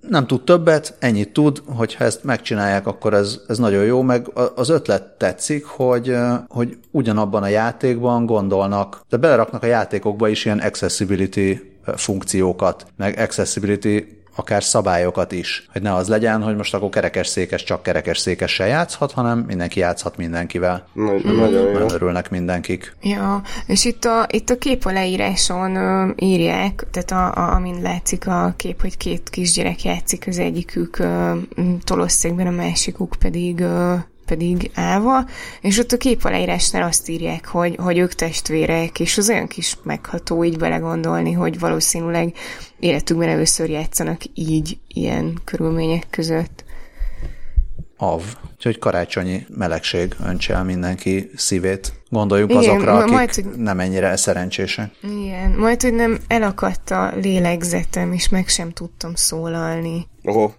nem tud többet, ennyit tud, hogyha ezt megcsinálják, akkor ez, ez nagyon jó, meg az ötlet tetszik, hogy, hogy ugyanabban a játékban gondolnak, de beleraknak a játékokba is ilyen accessibility funkciókat, meg accessibility akár szabályokat is, hogy ne az legyen, hogy most akkor kerekesszékes csak kerekesszékessel játszhat, hanem mindenki játszhat mindenkivel. Nagy, Nagyon jó. Örülnek mindenkik. Ja, és itt a, itt a kép a leíráson ö, írják, tehát a, a, amin látszik a kép, hogy két kisgyerek játszik, az egyikük ö, tolosszékben, a másikuk pedig ö, pedig állva, és ott a kép aláírásnál azt írják, hogy, hogy ők testvérek, és az olyan kis megható így belegondolni, hogy valószínűleg életükben először játszanak így, ilyen körülmények között. Av. Úgyhogy karácsonyi melegség öntse el mindenki szívét. Gondoljunk Igen, azokra, akik majd, hogy- nem ennyire szerencsések. Igen, majd, hogy nem elakadt a lélegzetem, és meg sem tudtam szólalni. Oho.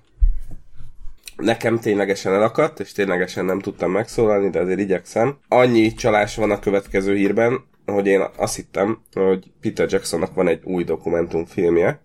Nekem ténylegesen elakadt, és ténylegesen nem tudtam megszólalni, de azért igyekszem. Annyi csalás van a következő hírben, hogy én azt hittem, hogy Peter Jacksonnak van egy új dokumentumfilmje,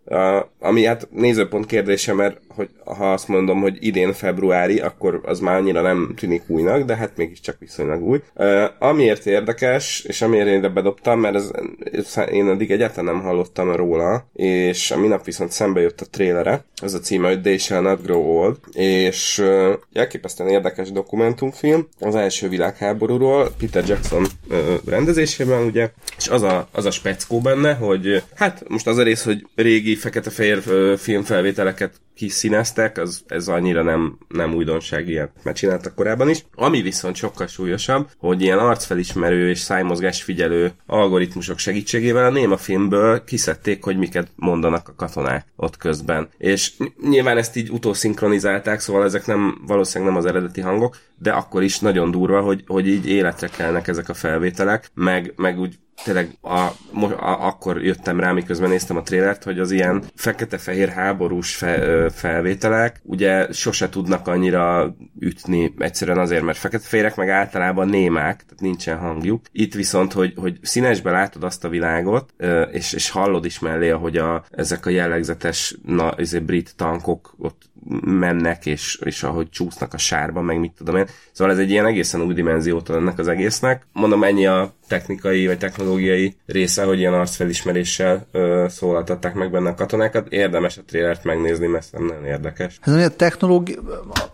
ami hát nézőpont kérdése, mert hogy ha azt mondom, hogy idén februári, akkor az már annyira nem tűnik újnak, de hát mégiscsak viszonylag új. Uh, amiért érdekes, és amiért én ide bedobtam, mert ez, ez, én addig egyáltalán nem hallottam róla, és a minap viszont szembe jött a trélere, ez a címe, hogy They Shall Not Grow Old, és uh, elképesztően érdekes dokumentumfilm az első világháborúról, Peter Jackson uh, rendezésében, ugye, és az a, az a speckó benne, hogy hát most az a rész, hogy régi fekete-fehér uh, filmfelvételeket kiszíneztek, az, ez annyira nem, nem újdonság, ilyet már csináltak korábban is. Ami viszont sokkal súlyosabb, hogy ilyen arcfelismerő és szájmozgás figyelő algoritmusok segítségével a néma filmből kiszedték, hogy miket mondanak a katonák ott közben. És ny- nyilván ezt így utószinkronizálták, szóval ezek nem, valószínűleg nem az eredeti hangok, de akkor is nagyon durva, hogy, hogy így életre kelnek ezek a felvételek, meg, meg úgy tényleg a, a, akkor jöttem rá, miközben néztem a trélert, hogy az ilyen fekete-fehér háborús fe, felvételek ugye sose tudnak annyira ütni, egyszerűen azért, mert fekete-fehérek meg általában némák, tehát nincsen hangjuk. Itt viszont, hogy, hogy színesbe látod azt a világot, és, és hallod is mellé, ahogy a, ezek a jellegzetes na, ezért brit tankok ott mennek, és, és ahogy csúsznak a sárba, meg mit tudom én. Szóval ez egy ilyen egészen új dimenziót ennek az egésznek. Mondom, ennyi a technikai vagy technológiai része, hogy ilyen arcfelismeréssel ö, szólaltatták meg benne a katonákat. Érdemes a trélert megnézni, mert ez nagyon érdekes. Ez a technológia,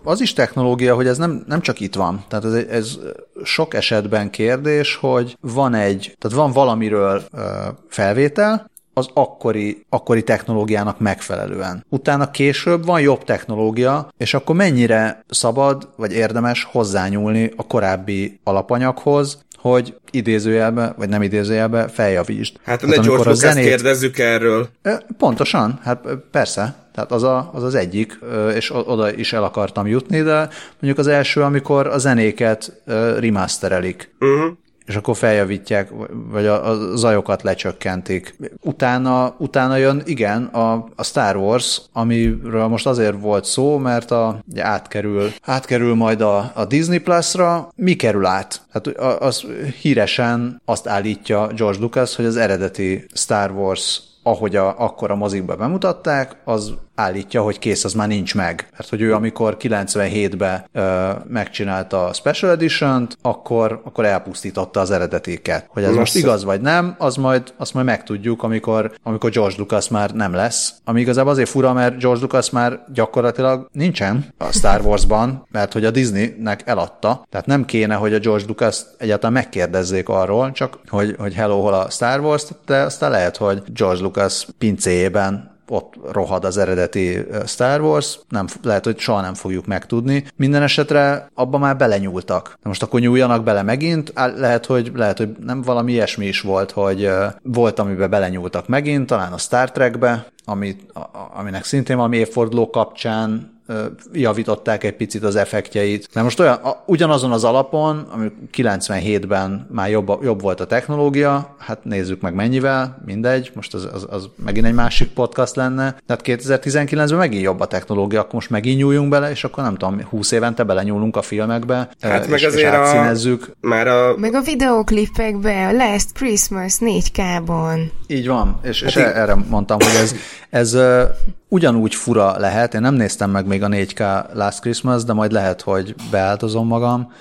az is technológia, hogy ez nem, nem csak itt van. Tehát ez, ez sok esetben kérdés, hogy van egy, tehát van valamiről ö, felvétel, az akkori, akkori technológiának megfelelően. Utána később van jobb technológia, és akkor mennyire szabad vagy érdemes hozzányúlni a korábbi alapanyaghoz, hogy idézőjelbe, vagy nem idézőjelbe feljavítsd. Hát, hát ne George Lucas zenét... kérdezzük erről. Pontosan, hát persze. Tehát az, a, az az egyik, és oda is el akartam jutni, de mondjuk az első, amikor a zenéket remasterelik. Uh-huh és akkor feljavítják, vagy a, a zajokat lecsökkentik. Utána, utána jön, igen, a, a Star Wars, amiről most azért volt szó, mert a, átkerül, átkerül majd a, a Disney Plus-ra. Mi kerül át? Hát az híresen azt állítja George Lucas, hogy az eredeti Star Wars ahogy a, akkor a mozikba bemutatták, az állítja, hogy kész, az már nincs meg. Mert hogy ő amikor 97-ben ö, megcsinálta a Special Edition-t, akkor, akkor elpusztította az eredetiket. Hogy ez Messze. most igaz vagy nem, az majd, azt majd megtudjuk, amikor, amikor George Lucas már nem lesz. Ami igazából azért fura, mert George Lucas már gyakorlatilag nincsen a Star Wars-ban, mert hogy a Disneynek eladta. Tehát nem kéne, hogy a George Lucas egyáltalán megkérdezzék arról, csak hogy, hogy hello, hol a Star Wars, de aztán lehet, hogy George Lucas pincéjében ott rohad az eredeti Star Wars, nem, lehet, hogy soha nem fogjuk megtudni. Minden esetre abba már belenyúltak. De most akkor nyúljanak bele megint, lehet, hogy, lehet, hogy nem valami ilyesmi is volt, hogy volt, amiben belenyúltak megint, talán a Star Trekbe, amit, aminek szintén valami évforduló kapcsán javították egy picit az effektjeit. De most olyan, ugyanazon az alapon, ami 97-ben már jobb, jobb volt a technológia, hát nézzük meg mennyivel, mindegy, most az, az, az megint egy másik podcast lenne, tehát 2019-ben megint jobb a technológia, akkor most megint nyúljunk bele, és akkor nem tudom, 20 évente belenyúlunk a filmekbe, hát és, meg azért és átszínezzük. A, már a... Meg a videoklipekbe, a Last Christmas 4K-ban. Így van, és, és hát erre mondtam, hogy ez, ez ugyanúgy fura lehet, én nem néztem meg még a 4K Last Christmas, de majd lehet, hogy beáltozom magam.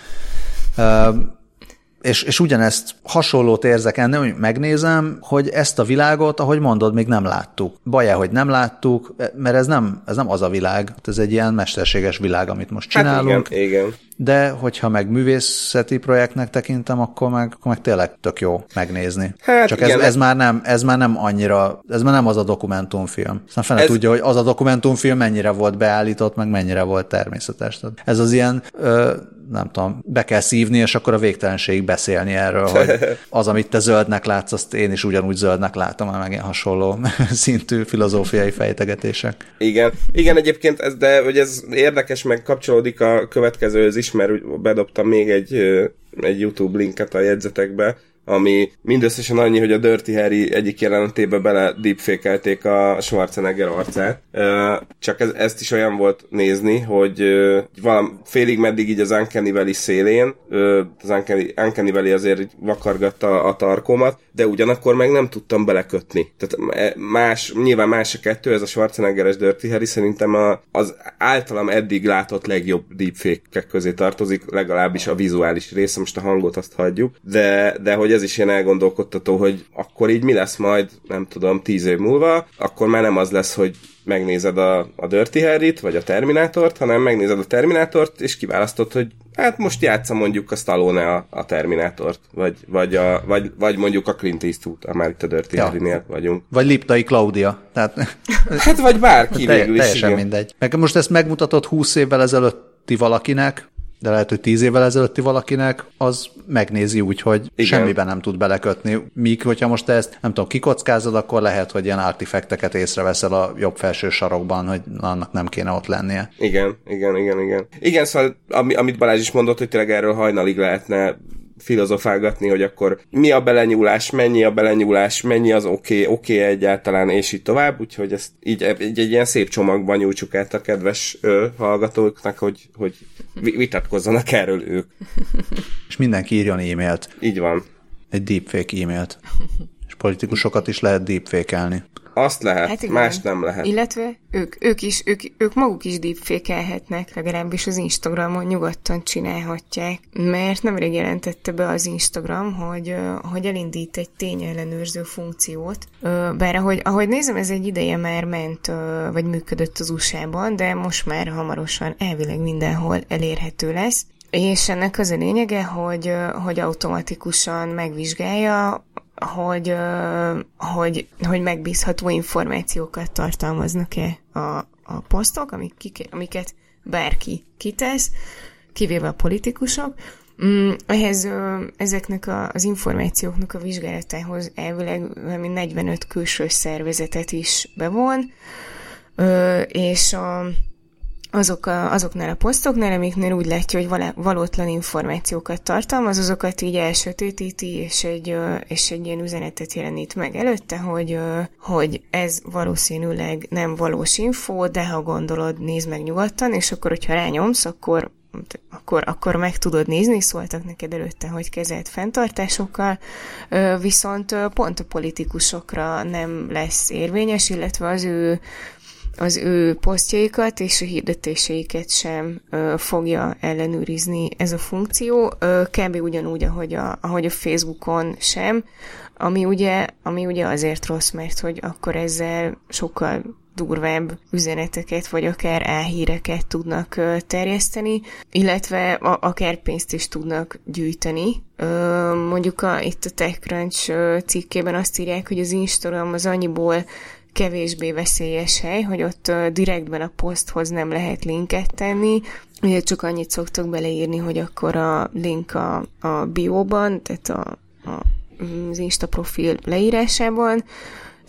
És, és ugyanezt hasonlót érzek ennél, hogy megnézem, hogy ezt a világot, ahogy mondod, még nem láttuk. Baj hogy nem láttuk, mert ez nem, ez nem az a világ, ez egy ilyen mesterséges világ, amit most csinálunk. Hát igen, igen de hogyha meg művészeti projektnek tekintem, akkor meg, akkor meg tényleg tök jó megnézni. Hát Csak igen, ez, ez, már nem, ez már nem annyira, ez már nem az a dokumentumfilm. Aztán fene ez... tudja, hogy az a dokumentumfilm mennyire volt beállított, meg mennyire volt természetes. Tehát ez az ilyen, ö, nem tudom, be kell szívni, és akkor a végtelenség beszélni erről, hogy az, amit te zöldnek látsz, azt én is ugyanúgy zöldnek látom, meg ilyen hasonló szintű filozófiai fejtegetések. Igen, igen egyébként, ez, de hogy ez érdekes, meg kapcsolódik a következőhöz is, mert bedobtam még egy, egy YouTube linket a jegyzetekbe, ami mindösszesen annyi, hogy a Dirty Harry egyik jelenetébe bele deepfake a Schwarzenegger arcát. Csak ez, ezt is olyan volt nézni, hogy valam, félig meddig így az Uncanny Valley szélén, az Uncanny, Uncanny Valley azért vakargatta a tarkomat, de ugyanakkor meg nem tudtam belekötni. Tehát e, más, nyilván más a kettő, ez a Schwarzeneggeres Dirty Harry szerintem a, az általam eddig látott legjobb deepfake közé tartozik, legalábbis a vizuális része, most a hangot azt hagyjuk, de, de hogy ez is ilyen elgondolkodtató, hogy akkor így mi lesz majd, nem tudom, tíz év múlva, akkor már nem az lesz, hogy megnézed a, a Dirty harry vagy a Terminátort, hanem megnézed a Terminátort, és kiválasztod, hogy hát most játsza mondjuk a Stallone a, a Terminátort, vagy, vagy, a, vagy, vagy mondjuk a Clint Eastwood, már itt a Dirty ja. Harry-nél vagyunk. Vagy Liptai Claudia. Tehát... hát vagy bárki Te, végül is. Teljesen igen. mindegy. Meg most ezt megmutatott 20 évvel ezelőtti valakinek, de lehet, hogy tíz évvel ezelőtti valakinek, az megnézi úgy, hogy Igen. semmiben nem tud belekötni. Míg, hogyha most ezt, nem tudom, kikockázod, akkor lehet, hogy ilyen artifekteket észreveszel a jobb felső sarokban, hogy annak nem kéne ott lennie. Igen, igen, igen, igen. Igen, szóval ami, amit Balázs is mondott, hogy tényleg erről hajnalig lehetne filozofálgatni, hogy akkor mi a belenyúlás, mennyi a belenyúlás, mennyi az oké, okay, oké okay egyáltalán, és így tovább, úgyhogy ezt így egy, egy ilyen szép csomagban nyújtsuk át a kedves ö, hallgatóknak, hogy, hogy vitatkozzanak erről ők. És mindenki írjon e-mailt. Így van. Egy deepfake e-mailt. Politikusokat is lehet deepfake-elni. Azt lehet, hát igen. más nem lehet. Illetve ők, ők, is, ők, ők maguk is deepfake-elhetnek, legalábbis az Instagramon nyugodtan csinálhatják, mert nemrég jelentette be az Instagram, hogy, hogy elindít egy tényellenőrző funkciót, bár ahogy, ahogy nézem, ez egy ideje már ment, vagy működött az USA-ban, de most már hamarosan elvileg mindenhol elérhető lesz, és ennek az a lényege, hogy, hogy automatikusan megvizsgálja hogy, hogy, hogy megbízható információkat tartalmaznak-e a, a posztok, amik, amiket bárki kitesz, kivéve a politikusok. Mm, ehhez ezeknek a, az információknak a vizsgálatához elvileg 45 külső szervezetet is bevon, és a azok a, azoknál a posztoknál, amiknél úgy látja, hogy valá, valótlan információkat tartalmaz, azokat így elsötétíti, és egy, és egy ilyen üzenetet jelenít meg előtte, hogy, hogy ez valószínűleg nem valós info, de ha gondolod, nézd meg nyugodtan, és akkor, hogyha rányomsz, akkor akkor, akkor meg tudod nézni, szóltak neked előtte, hogy kezelt fenntartásokkal, viszont pont a politikusokra nem lesz érvényes, illetve az ő az ő posztjaikat és a hirdetéseiket sem ö, fogja ellenőrizni ez a funkció, ö, kb. ugyanúgy, ahogy a, ahogy a Facebookon sem, ami ugye, ami ugye azért rossz, mert hogy akkor ezzel sokkal durvább üzeneteket, vagy akár álhíreket tudnak ö, terjeszteni, illetve a, akár pénzt is tudnak gyűjteni. Ö, mondjuk a, itt a TechCrunch cikkében azt írják, hogy az Instagram az annyiból kevésbé veszélyes hely, hogy ott direktben a poszthoz nem lehet linket tenni, ugye csak annyit szoktak beleírni, hogy akkor a link a, a bióban, tehát a, a, az Insta profil leírásában,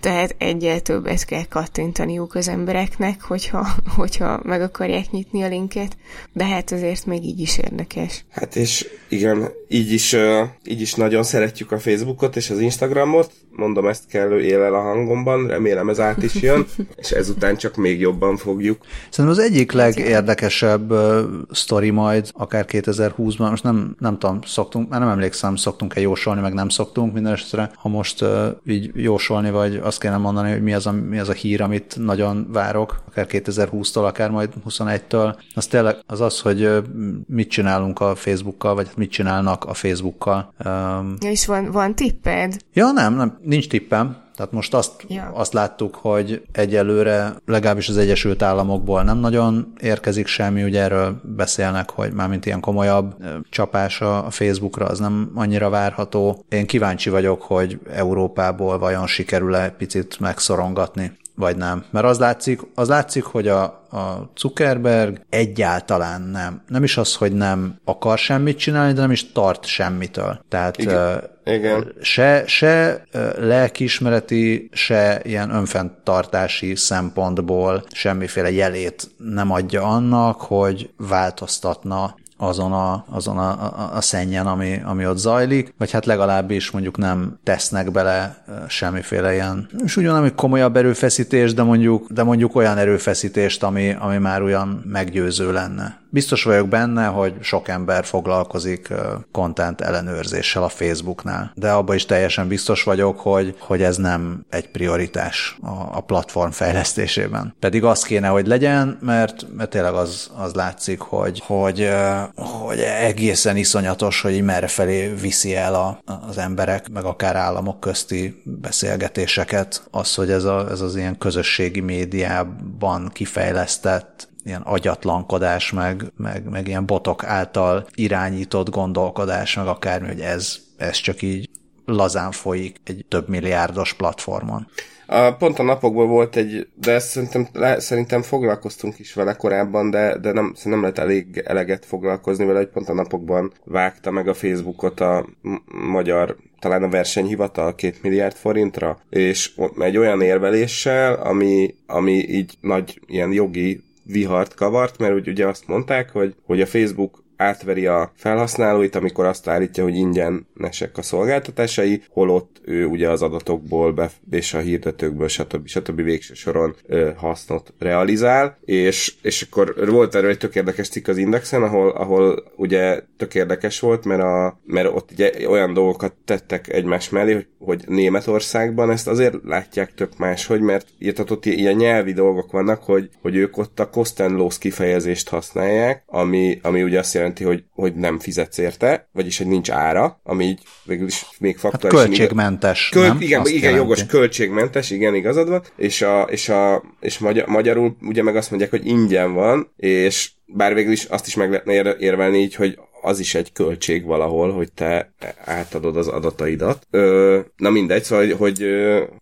tehát egyel többet kell kattintaniuk az embereknek, hogyha, hogyha meg akarják nyitni a linket, de hát azért még így is érdekes. Hát és igen, így is, így is nagyon szeretjük a Facebookot és az Instagramot, mondom ezt kellő élel a hangomban, remélem ez át is jön, és ezután csak még jobban fogjuk. Szerintem az egyik legérdekesebb uh, sztori majd, akár 2020-ban, most nem, nem tudom, szoktunk, már nem emlékszem, szoktunk-e jósolni, meg nem szoktunk minden esetre, ha most uh, így jósolni, vagy azt kéne mondani, hogy mi az, a, mi az a hír, amit nagyon várok, akár 2020-tól, akár majd 21-től, az tényleg az az, hogy uh, mit csinálunk a Facebookkal, vagy mit csinálnak a Facebookkal. Um, ja, és van, van tipped? Ja, nem, nem, nincs tippem, tehát most azt, ja. azt láttuk, hogy egyelőre legalábbis az Egyesült Államokból nem nagyon érkezik semmi, ugye erről beszélnek, hogy mármint ilyen komolyabb csapás a Facebookra az nem annyira várható. Én kíváncsi vagyok, hogy Európából vajon sikerül-e picit megszorongatni vagy nem. Mert az látszik, az látszik hogy a, a Zuckerberg egyáltalán nem. Nem is az, hogy nem akar semmit csinálni, de nem is tart semmitől. Tehát Igen. Uh, Igen. Se, se lelkiismereti, se ilyen önfenntartási szempontból semmiféle jelét nem adja annak, hogy változtatna azon a, azon a, a, a szennyen, ami, ami ott zajlik, vagy hát legalábbis mondjuk nem tesznek bele semmiféle ilyen, és úgy ami komolyabb erőfeszítés, de mondjuk, de mondjuk olyan erőfeszítést, ami, ami már olyan meggyőző lenne. Biztos vagyok benne, hogy sok ember foglalkozik content ellenőrzéssel a Facebooknál, de abban is teljesen biztos vagyok, hogy, hogy ez nem egy prioritás a, a platform fejlesztésében. Pedig az kéne, hogy legyen, mert, mert tényleg az, az látszik, hogy, hogy, hogy egészen iszonyatos, hogy merre felé viszi el a, az emberek, meg akár államok közti beszélgetéseket, az, hogy ez, a, ez az ilyen közösségi médiában kifejlesztett ilyen agyatlankodás, meg, meg, meg ilyen botok által irányított gondolkodás, meg akármi, hogy ez, ez csak így lazán folyik egy több milliárdos platformon. A, pont a napokban volt egy, de ezt szerintem, le, szerintem foglalkoztunk is vele korábban, de, de nem, nem lehet elég eleget foglalkozni vele, hogy pont a napokban vágta meg a Facebookot a magyar talán a versenyhivatal két milliárd forintra, és egy olyan érveléssel, ami, ami így nagy ilyen jogi vihart kavart, mert ugye azt mondták, hogy, hogy a Facebook átveri a felhasználóit, amikor azt állítja, hogy ingyenesek a szolgáltatásai, holott ő ugye az adatokból be, és a hirdetőkből, stb. stb. végső soron ö, hasznot realizál, és, és akkor volt erről egy tök érdekes cikk az Indexen, ahol, ahol ugye tök érdekes volt, mert, a, mert ott ugye olyan dolgokat tettek egymás mellé, hogy, hogy Németországban ezt azért látják tök máshogy, mert írtatott ilyen nyelvi dolgok vannak, hogy, hogy ők ott a Kostenlos kifejezést használják, ami, ami ugye azt jelenti, hogy, hogy nem fizetsz érte, vagyis hogy nincs ára, ami így végül is még faktor. Hát költségmentes, Köl, nem? Igen, azt igen jelenti. jogos, költségmentes, igen, igazad van, és, a, és, a, és magyar, magyarul ugye meg azt mondják, hogy ingyen van, és bár végül is azt is meg lehetne érvelni így, hogy az is egy költség valahol, hogy te átadod az adataidat. Ö, na mindegy, szóval, hogy, hogy,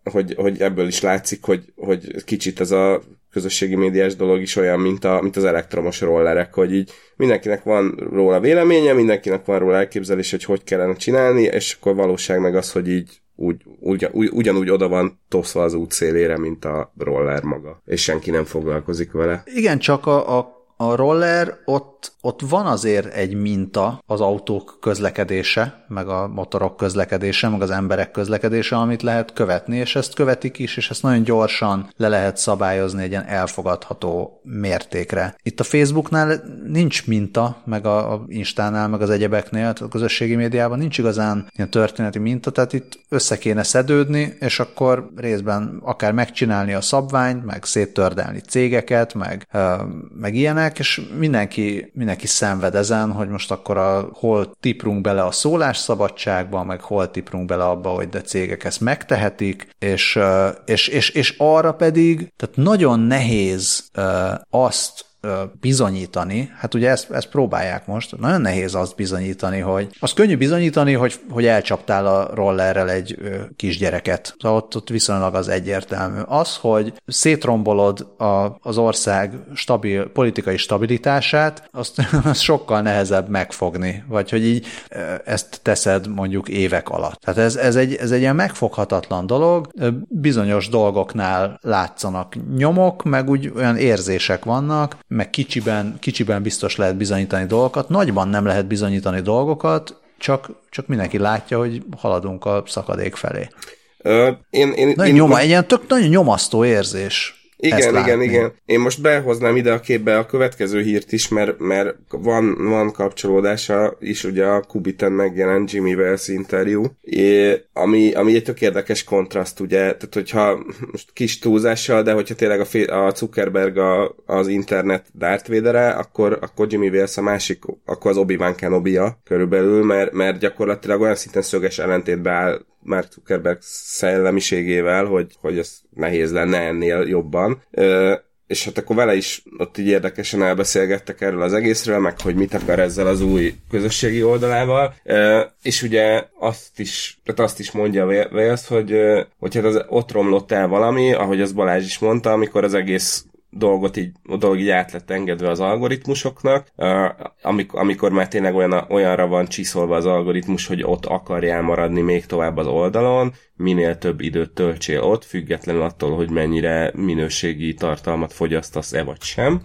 hogy, hogy ebből is látszik, hogy, hogy kicsit ez a közösségi médiás dolog is olyan, mint, a, mint az elektromos rollerek, hogy így mindenkinek van róla véleménye, mindenkinek van róla elképzelés, hogy hogy kellene csinálni, és akkor valóság meg az, hogy így úgy, ugy, ugyanúgy oda van toszva az út szélére, mint a roller maga, és senki nem foglalkozik vele. Igen, csak a, a a roller, ott, ott van azért egy minta az autók közlekedése, meg a motorok közlekedése, meg az emberek közlekedése, amit lehet követni, és ezt követik is, és ezt nagyon gyorsan le lehet szabályozni egy ilyen elfogadható mértékre. Itt a Facebooknál nincs minta, meg a, a Instánál, meg az egyebeknél, a közösségi médiában nincs igazán ilyen történeti minta, tehát itt össze kéne szedődni, és akkor részben akár megcsinálni a szabványt, meg széttördelni cégeket, meg, meg ilyenek, csinálják, és mindenki, mindenki szenved ezen, hogy most akkor a, hol tiprunk bele a szólásszabadságba, meg hol tiprunk bele abba, hogy de cégek ezt megtehetik, és, és, és, és arra pedig, tehát nagyon nehéz azt bizonyítani, hát ugye ezt, ezt próbálják most, nagyon nehéz azt bizonyítani, hogy az könnyű bizonyítani, hogy, hogy elcsaptál a rollerrel egy kisgyereket. Szóval ott, ott viszonylag az egyértelmű. Az, hogy szétrombolod a, az ország stabil, politikai stabilitását, azt, azt sokkal nehezebb megfogni, vagy hogy így ezt teszed mondjuk évek alatt. Tehát ez, ez, egy, ez egy ilyen megfoghatatlan dolog, bizonyos dolgoknál látszanak nyomok, meg úgy olyan érzések vannak, meg kicsiben, kicsiben biztos lehet bizonyítani dolgokat, nagyban nem lehet bizonyítani dolgokat, csak, csak mindenki látja, hogy haladunk a szakadék felé. Ö, én, én, nagyon, én nyoma, egy ilyen tök, nagyon nyomasztó érzés. Igen, igen, igen. Én most behoznám ide a képbe a következő hírt is, mert, mert van, van kapcsolódása is, ugye a Kubiten megjelent Jimmy Wells interjú, ami, ami egy tök érdekes kontraszt, ugye, tehát hogyha most kis túlzással, de hogyha tényleg a, a Zuckerberg a, az internet Darth vader akkor, akkor Jimmy Wells a másik, akkor az Obi-Wan kenobi körülbelül, mert, mert gyakorlatilag olyan szinten szöges ellentétbe áll Mark Zuckerberg szellemiségével, hogy, hogy ez nehéz lenne ennél jobban. Ö, és hát akkor vele is ott így érdekesen elbeszélgettek erről az egészről, meg hogy mit akar ezzel az új közösségi oldalával, e, és ugye azt is, tehát azt is mondja Wales, hogy, hogy hát az, ott romlott el valami, ahogy az Balázs is mondta, amikor az egész dolgot így, a dolog így át lett engedve az algoritmusoknak, amikor, amikor már tényleg olyan, olyanra van csiszolva az algoritmus, hogy ott akarjál maradni még tovább az oldalon, minél több időt töltsél ott, függetlenül attól, hogy mennyire minőségi tartalmat fogyasztasz-e vagy sem.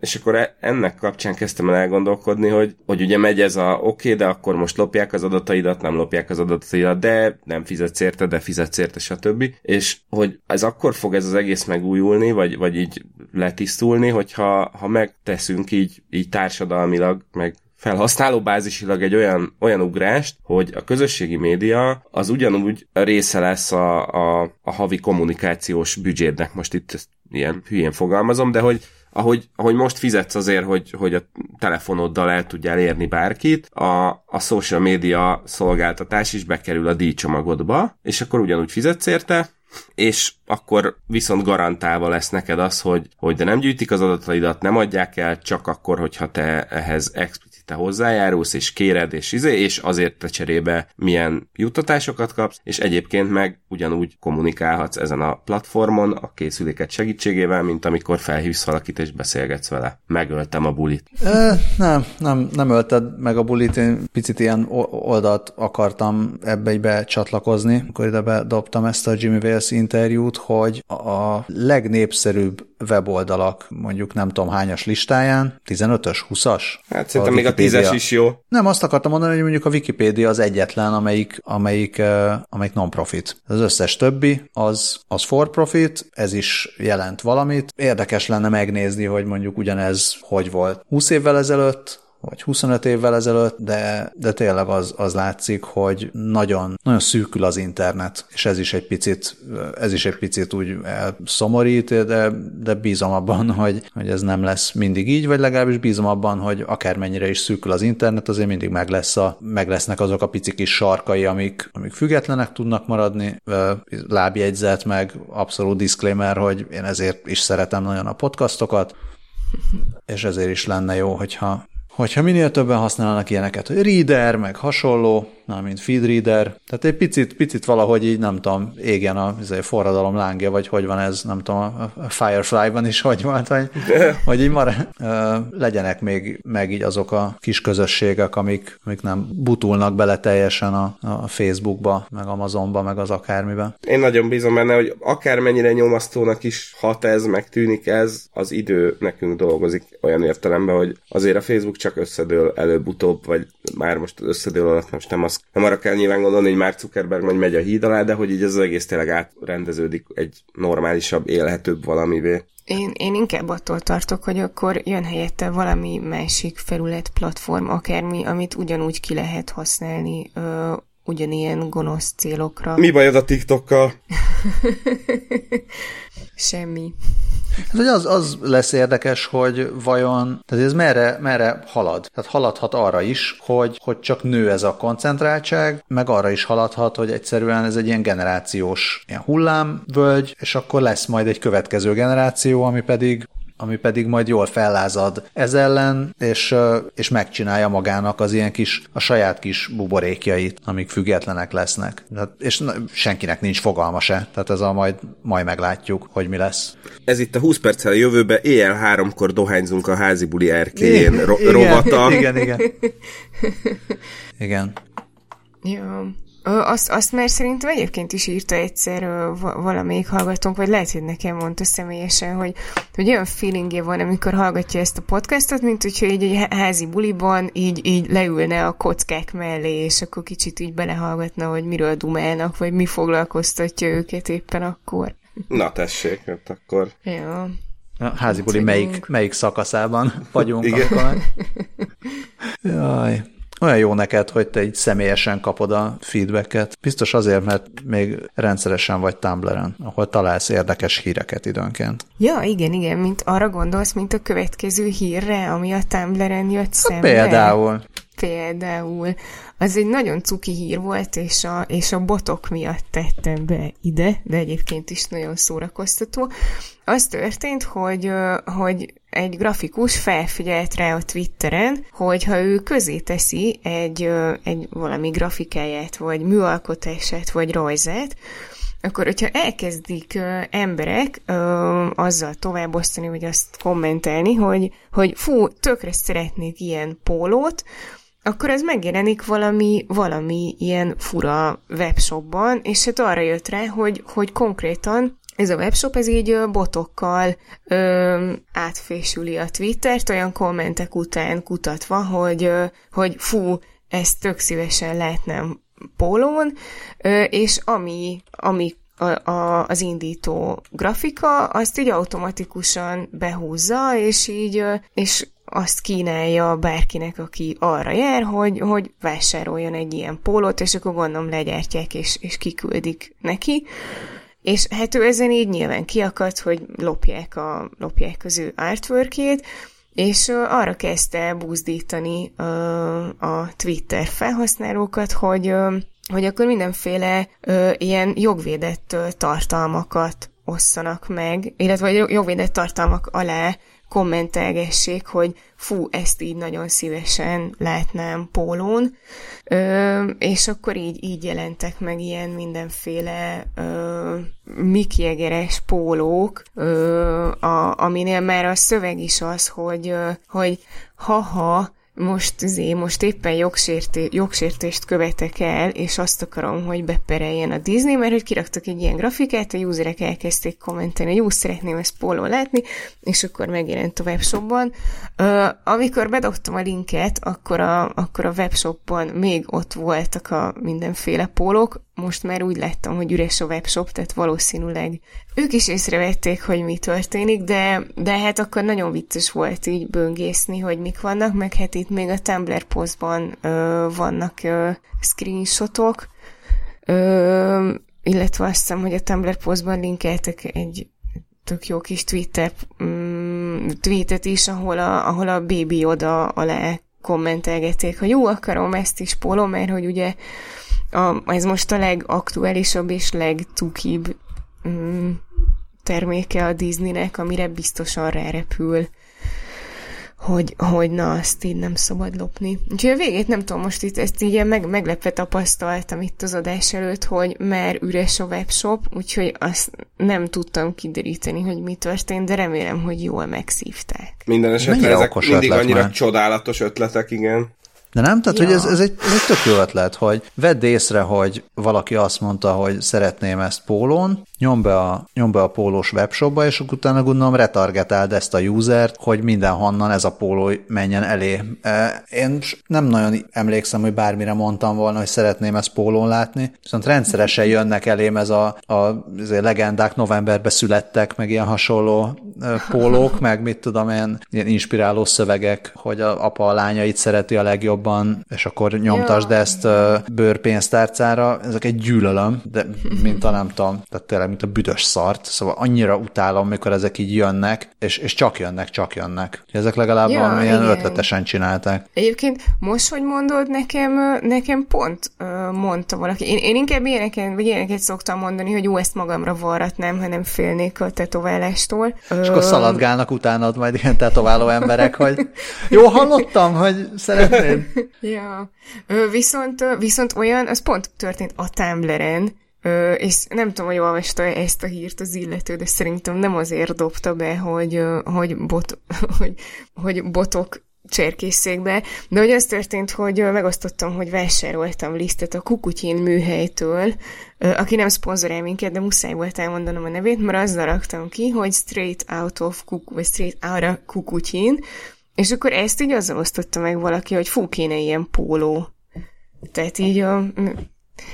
És akkor e, ennek kapcsán kezdtem el elgondolkodni, hogy, hogy ugye megy ez a oké, okay, de akkor most lopják az adataidat, nem lopják az adataidat, de nem fizetsz érte, de fizetsz érte, stb. És hogy ez akkor fog ez az egész megújulni, vagy, vagy így letisztulni, hogyha ha megteszünk így, így társadalmilag, meg felhasználóbázisilag egy olyan, olyan ugrást, hogy a közösségi média az ugyanúgy része lesz a, a, a havi kommunikációs büdzsédnek, most itt ilyen hülyén fogalmazom, de hogy ahogy, ahogy most fizetsz azért, hogy, hogy a telefonoddal el tudjál érni bárkit, a, a social media szolgáltatás is bekerül a díjcsomagodba, és akkor ugyanúgy fizetsz érte, és akkor viszont garantálva lesz neked az, hogy, hogy de nem gyűjtik az adataidat, nem adják el, csak akkor, hogyha te ehhez explicit te hozzájárulsz, és kéred, és izé, és azért te cserébe milyen juttatásokat kapsz, és egyébként meg ugyanúgy kommunikálhatsz ezen a platformon a készüléket segítségével, mint amikor felhívsz valakit és beszélgetsz vele. Megöltem a bulit. E, nem, nem, nem ölted meg a bulit, én picit ilyen oldalt akartam ebbe becsatlakozni, amikor ide bedobtam ezt a Jimmy Wales interjút, hogy a legnépszerűbb weboldalak, mondjuk nem tudom hányas listáján, 15-ös, 20-as? Hát szerintem még a Wikipédia... a is jó. Nem, azt akartam mondani, hogy mondjuk a Wikipédia az egyetlen, amelyik, amelyik, amelyik non-profit. Az összes többi az, az for profit, ez is jelent valamit. Érdekes lenne megnézni, hogy mondjuk ugyanez hogy volt 20 évvel ezelőtt, vagy 25 évvel ezelőtt, de, de tényleg az, az látszik, hogy nagyon, nagyon szűkül az internet, és ez is egy picit, ez is egy picit úgy szomorít, de, de bízom abban, hogy, hogy ez nem lesz mindig így, vagy legalábbis bízom abban, hogy akármennyire is szűkül az internet, azért mindig meg, lesz a, meg lesznek azok a pici kis sarkai, amik, amik függetlenek tudnak maradni, lábjegyzet, meg abszolút disclaimer, hogy én ezért is szeretem nagyon a podcastokat, és ezért is lenne jó, hogyha hogyha minél többen használnak ilyeneket, hogy reader, meg hasonló, na, mint feedreader. Tehát egy picit, picit valahogy így, nem tudom, égjen a, izé, forradalom lángja, vagy hogy van ez, nem tudom, a Firefly-ban is hogy volt, vagy, hogy így mar, legyenek még meg így azok a kis közösségek, amik, amik nem butulnak bele teljesen a, a Facebookba, meg Amazonba, meg az akármibe. Én nagyon bízom benne, hogy akármennyire nyomasztónak is hat ez, meg tűnik ez, az idő nekünk dolgozik olyan értelemben, hogy azért a Facebook csak összedől előbb-utóbb, vagy már most összedől alatt most nem az nem arra kell nyilván gondolni, hogy Mark Zuckerberg majd megy a híd alá, de hogy így ez az egész tényleg átrendeződik egy normálisabb, élhetőbb valamivé. Én, én inkább attól tartok, hogy akkor jön helyette valami másik felület, platform, akármi, amit ugyanúgy ki lehet használni ö, ugyanilyen gonosz célokra. Mi bajod a TikTokkal? Semmi. Hát, hogy az, az lesz érdekes, hogy vajon, tehát ez merre, merre halad? Tehát haladhat arra is, hogy, hogy csak nő ez a koncentráltság, meg arra is haladhat, hogy egyszerűen ez egy ilyen generációs ilyen hullámvölgy, és akkor lesz majd egy következő generáció, ami pedig ami pedig majd jól fellázad ez ellen, és, és megcsinálja magának az ilyen kis, a saját kis buborékjait, amik függetlenek lesznek. És na, senkinek nincs fogalma se, tehát ez a majd, majd meglátjuk, hogy mi lesz. Ez itt a 20 perccel a jövőbe, éjjel háromkor dohányzunk a házi buli erkélyén ro- igen, rovata. Igen, igen. igen. Jó. Azt, azt már szerintem egyébként is írta egyszer valamelyik hallgatónk, vagy lehet, hogy nekem mondta személyesen, hogy, hogy olyan feelingje van, amikor hallgatja ezt a podcastot, mint hogyha így egy házi buliban így, így leülne a kockák mellé, és akkor kicsit így belehallgatna, hogy miről dumálnak, vagy mi foglalkoztatja őket éppen akkor. Na tessék, hát akkor... Ja. A házi buli melyik, melyik szakaszában vagyunk Igen. akkor. Jaj. Olyan jó neked, hogy te így személyesen kapod a feedbacket. Biztos azért, mert még rendszeresen vagy Tumblr-en, ahol találsz érdekes híreket időnként. Ja, igen, igen, mint arra gondolsz, mint a következő hírre, ami a Tumblr-en jött szembe. Például. Például. Az egy nagyon cuki hír volt, és a, és a botok miatt tettem be ide, de egyébként is nagyon szórakoztató. Az történt, hogy, hogy egy grafikus felfigyelt rá a Twitteren, hogy ha ő közé teszi egy, egy valami grafikáját, vagy műalkotását, vagy rajzát, akkor, hogyha elkezdik ö, emberek ö, azzal továbbosztani, vagy azt kommentelni, hogy, hogy fú, tökre szeretnék ilyen pólót, akkor ez megjelenik valami, valami ilyen fura webshopban, és hát arra jött rá, hogy, hogy konkrétan ez a webshop, ez így botokkal ö, átfésüli a Twittert, olyan kommentek után kutatva, hogy, ö, hogy fú, ezt tök szívesen lehetnem pólón, ö, és ami, ami a, a, az indító grafika, azt így automatikusan behúzza, és így, és azt kínálja bárkinek, aki arra jár, hogy, hogy vásároljon egy ilyen pólót, és akkor gondolom legyártják, és, és kiküldik neki. És hát ő ezen így nyilván kiakadt, hogy lopják, a, lopják az ő artworkét, és arra kezdte buzdítani a Twitter felhasználókat, hogy, hogy akkor mindenféle ilyen jogvédett tartalmakat osszanak meg, illetve jogvédett tartalmak alá kommentelgessék, hogy fú, ezt így nagyon szívesen látnám pólón, ö, és akkor így, így jelentek meg ilyen mindenféle ö, mikjegeres pólók, ö, a, aminél már a szöveg is az, hogy, ö, hogy haha, most, zé, most éppen jogsérté, jogsértést követek el, és azt akarom, hogy bepereljen a Disney, mert hogy kiraktak egy ilyen grafikát, a userek elkezdték kommentelni, hogy jó, szeretném ezt póló látni, és akkor megjelent a webshopban. Uh, amikor bedobtam a linket, akkor a, akkor a webshopban még ott voltak a mindenféle pólók, most már úgy láttam, hogy üres a webshop, tehát valószínűleg ők is észrevették, hogy mi történik, de, de hát akkor nagyon vicces volt így böngészni, hogy mik vannak, meg hát itt még a Tumblr postban ö, vannak ö, screenshotok, ö, illetve azt hiszem, hogy a Tumblr postban linkeltek egy tök jó kis Twitter mm, tweetet is, ahol a, ahol a baby oda alá kommentelgették, hogy jó, akarom ezt is póló, mert hogy ugye a, ez most a legaktuálisabb és legtukibb mm, terméke a Disneynek, amire biztosan rárepül hogy, hogy na, azt így nem szabad lopni. Úgyhogy a végét nem tudom, most itt ezt így meg, meglepve tapasztaltam itt az adás előtt, hogy már üres a webshop, úgyhogy azt nem tudtam kideríteni, hogy mi történt, de remélem, hogy jól megszívták. Minden esetre ezek mindig annyira már. csodálatos ötletek, igen. De nem? Tehát, ja. hogy ez, ez, egy, ez egy tök jó ötlet, hogy vedd észre, hogy valaki azt mondta, hogy szeretném ezt pólón, nyom be a, nyom be a pólós webshopba, és utána gondolom retargetáld ezt a usert, hogy mindenhonnan ez a póló menjen elé. E, én nem nagyon emlékszem, hogy bármire mondtam volna, hogy szeretném ezt pólón látni, viszont rendszeresen jönnek elém ez a, a, a legendák novemberbe születtek, meg ilyen hasonló e, pólók, meg mit tudom én, ilyen inspiráló szövegek, hogy a apa a lányait szereti a legjobban, és akkor nyomtasd ja. ezt bőrpénztárcára, ezek egy gyűlölöm, de mint a nem tudom, tehát tényleg mint a büdös szart, szóval annyira utálom, mikor ezek így jönnek, és, és csak jönnek, csak jönnek. Ezek legalább ja, valamilyen igen. ötletesen csinálták. Egyébként most, hogy mondod, nekem, nekem pont mondta valaki. Én, én inkább ilyeneket, vagy ilyeneket szoktam mondani, hogy jó, ezt magamra varratnám, hanem félnék a tetoválástól. És akkor szaladgálnak utánad majd ilyen tetováló emberek, hogy jó, hallottam, hogy szeretnéd. ja. Viszont, viszont olyan, az pont történt a Tumblr-en, Ö, és nem tudom, hogy olvasta ezt a hírt az illető, de szerintem nem azért dobta be, hogy, hogy, bot, hogy, hogy botok cserkészszék be, de hogy az történt, hogy megosztottam, hogy vásároltam lisztet a Kukutyin műhelytől, aki nem szponzorál minket, de muszáj volt elmondanom a nevét, mert azzal raktam ki, hogy straight out of Kuk, vagy straight out of Kukutyin, és akkor ezt így azzal osztotta meg valaki, hogy fú, kéne ilyen póló. Tehát így a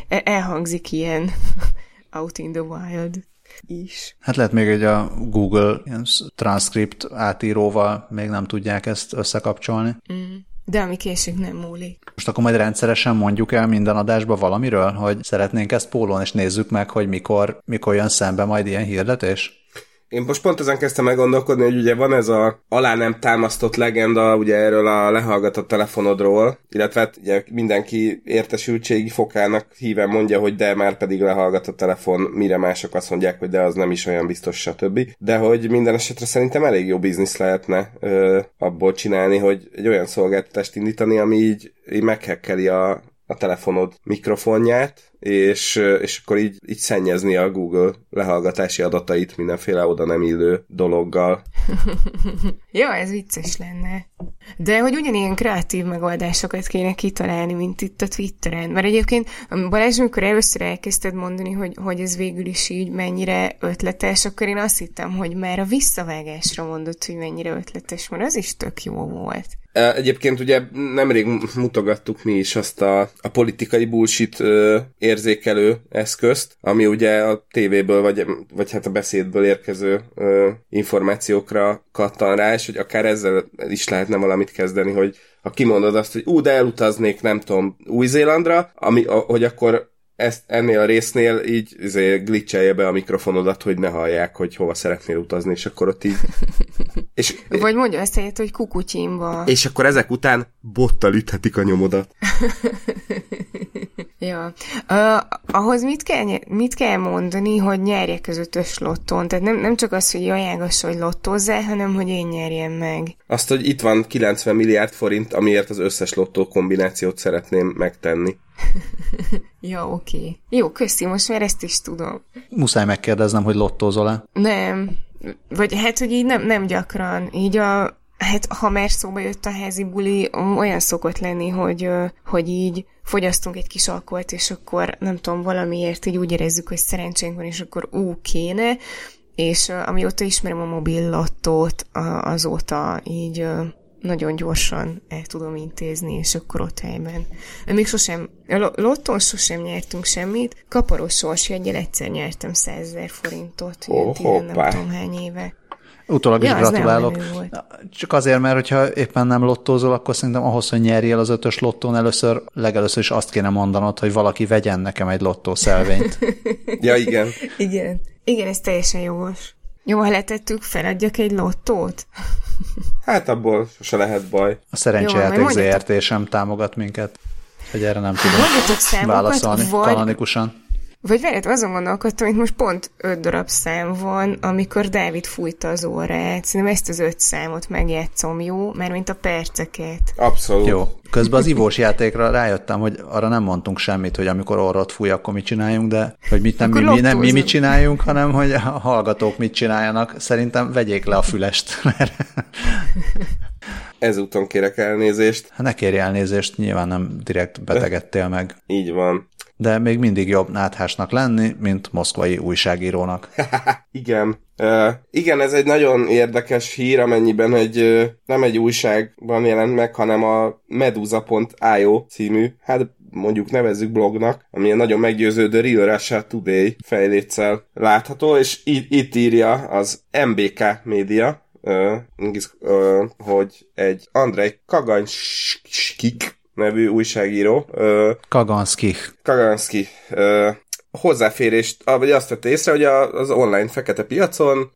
E, elhangzik ilyen out in the wild is. Hát lehet még egy a Google ilyen transcript átíróval még nem tudják ezt összekapcsolni. Mm. De ami később nem múlik. Most akkor majd rendszeresen mondjuk el minden adásba valamiről, hogy szeretnénk ezt pólón, és nézzük meg, hogy mikor, mikor jön szembe majd ilyen hirdetés? Én most pont ezen kezdtem meggondolkodni, hogy ugye van ez a alá nem támasztott legenda ugye erről a lehallgatott telefonodról, illetve hát ugye mindenki értesültségi fokának híven mondja, hogy de már pedig lehallgat a telefon, mire mások azt mondják, hogy de az nem is olyan biztos, stb. De hogy minden esetre szerintem elég jó biznisz lehetne ö, abból csinálni, hogy egy olyan szolgáltatást indítani, ami így, így meghekkeli a, a telefonod mikrofonját, és, és akkor így, így szennyezni a Google lehallgatási adatait mindenféle oda nem illő dologgal. Jó, ez vicces lenne. De hogy ugyanilyen kreatív megoldásokat kéne kitalálni, mint itt a Twitteren. Mert egyébként Balázs, amikor először elkezdted mondani, hogy, hogy ez végül is így mennyire ötletes, akkor én azt hittem, hogy már a visszavágásra mondott, hogy mennyire ötletes, mert az is tök jó volt. Egyébként ugye nemrég mutogattuk mi is azt a, a politikai bullshit ö, érzékelő eszközt, ami ugye a tévéből vagy, vagy hát a beszédből érkező ö, információkra kattan rá, és hogy akár ezzel is lehetne valamit kezdeni, hogy ha kimondod azt, hogy ú, de elutaznék, nem tudom, Új-Zélandra, ami, hogy akkor ezt ennél a résznél így izé, glitchelje be a mikrofonodat, hogy ne hallják, hogy hova szeretnél utazni, és akkor ott így... És, Vagy mondja azt helyett, hogy kukutyimba. És akkor ezek után bottal üthetik a nyomodat. ja. Uh, ahhoz mit kell, mit kell mondani, hogy nyerje közötös lotton? Tehát nem, nem csak az, hogy ajánlass, hogy lottozzál, hanem hogy én nyerjem meg. Azt, hogy itt van 90 milliárd forint, amiért az összes lottó kombinációt szeretném megtenni. ja, oké. Okay. Jó, köszi, most már ezt is tudom. Muszáj megkérdeznem, hogy lottózol-e? Nem. Vagy hát, hogy így nem, nem gyakran. Így a, Hát, ha már szóba jött a házi buli, olyan szokott lenni, hogy, hogy így fogyasztunk egy kis alkoholt, és akkor nem tudom, valamiért így úgy érezzük, hogy szerencsénk van, és akkor ú, kéne, és amióta ismerem a mobil lottót, azóta így nagyon gyorsan el tudom intézni, és akkor ott helyben. Még sosem, a lottón sosem nyertünk semmit, kaparos sorsjegyel egyszer nyertem 100 ezer forintot, oh, ilyen nem tudom hány éve. Utólag is ja, gratulálok. Csak azért, mert hogyha éppen nem lottózol, akkor szerintem ahhoz, hogy nyerjél az ötös lottón, először, legelőször is azt kéne mondanod, hogy valaki vegyen nekem egy lottószelvényt. ja, igen. igen. Igen, ez teljesen jogos. Jó, ha letettük, feladjak egy lottót? Hát abból sose lehet baj. A szerencsejáték ZRT sem támogat minket, hogy erre nem tudom válaszolni vagy... kanonikusan. Vagy veled azon gondolkodtam, hogy most pont öt darab szám van, amikor Dávid fújta az órát. Szerintem ezt az öt számot megjátszom, jó? Mert mint a perceket. Abszolút. Jó. Közben az ivós játékra rájöttem, hogy arra nem mondtunk semmit, hogy amikor orrot fúj, akkor mit csináljunk, de hogy mit nem, mi, mi, nem mi mit csináljunk, hanem hogy a hallgatók mit csináljanak. Szerintem vegyék le a fülest, mert Ezúton kérek elnézést. Ne kérj elnézést, nyilván nem direkt betegedtél meg. Így van de még mindig jobb náthásnak lenni, mint moszkvai újságírónak. igen. Uh, igen, ez egy nagyon érdekes hír, amennyiben egy, uh, nem egy újságban jelent meg, hanem a meduza.io című, hát mondjuk nevezzük blognak, ami egy nagyon meggyőző The Real Russia Today fejléccel látható, és itt, itt írja az MBK média, uh, uh, hogy egy Andrei Kaganskik nevű újságíró. Kaganski. Kaganski. hozzáférést, vagy azt vette észre, hogy az online fekete piacon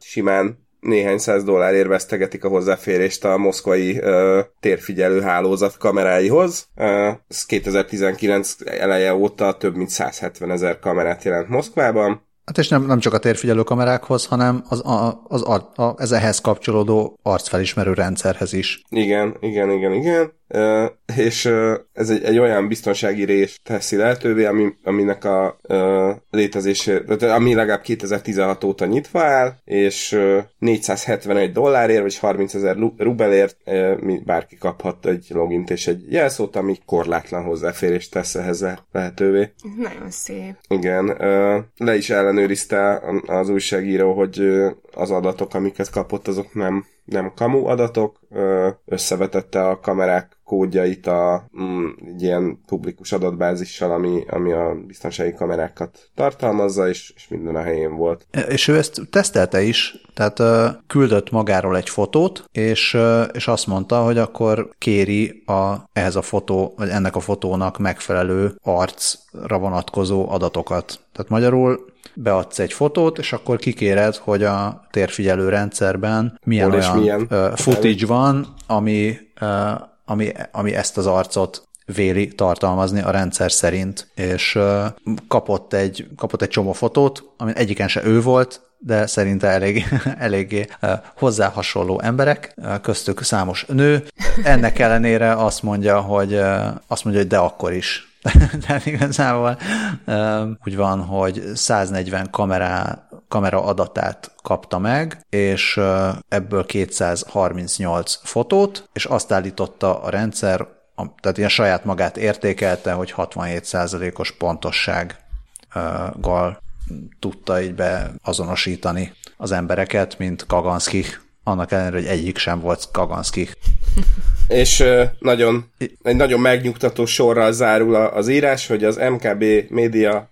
simán néhány száz dollárért vesztegetik a hozzáférést a moszkvai uh, térfigyelő hálózat kameráihoz. Uh, ez 2019 eleje óta több mint 170 ezer kamerát jelent Moszkvában. Hát és nem, nem csak a térfigyelő kamerákhoz, hanem az, a, az a, a, ez ehhez kapcsolódó arcfelismerő rendszerhez is. Igen, igen, igen, igen és ez egy, egy olyan biztonsági rés teszi lehetővé, ami, aminek a létezésé, tehát ami legalább 2016 óta nyitva áll, és 471 dollárért, vagy 30 ezer rubelért bárki kaphat egy logint és egy jelszót, ami korlátlan hozzáférést tesz ehhez lehetővé. Nagyon szép. Igen, le is ellenőrizte az újságíró, hogy az adatok, amiket kapott, azok nem nem kamu adatok, összevetette a kamerák kódjait a mm, egy ilyen publikus adatbázissal, ami, ami a biztonsági kamerákat tartalmazza, és, és minden a helyén volt. És ő ezt tesztelte is, tehát uh, küldött magáról egy fotót, és, uh, és azt mondta, hogy akkor kéri a, ehhez a fotó, vagy ennek a fotónak megfelelő arcra vonatkozó adatokat. Tehát magyarul beadsz egy fotót, és akkor kikéred, hogy a térfigyelő rendszerben milyen Hol olyan milyen? footage van, ami, ami, ami ezt az arcot véli tartalmazni a rendszer szerint, és kapott egy, kapott egy csomó fotót, ami egyiken se ő volt, de szerinte elég, eléggé hozzá hasonló emberek, köztük számos nő. Ennek ellenére azt mondja, hogy azt mondja, hogy de akkor is Tehát igazából úgy van, hogy 140 kamerá, kamera adatát kapta meg, és ebből 238 fotót, és azt állította a rendszer, tehát ilyen saját magát értékelte, hogy 67%-os pontossággal tudta így beazonosítani az embereket, mint Kaganski, annak ellenére, hogy egyik sem volt Kaganski és nagyon, egy nagyon megnyugtató sorral zárul az írás, hogy az MKB média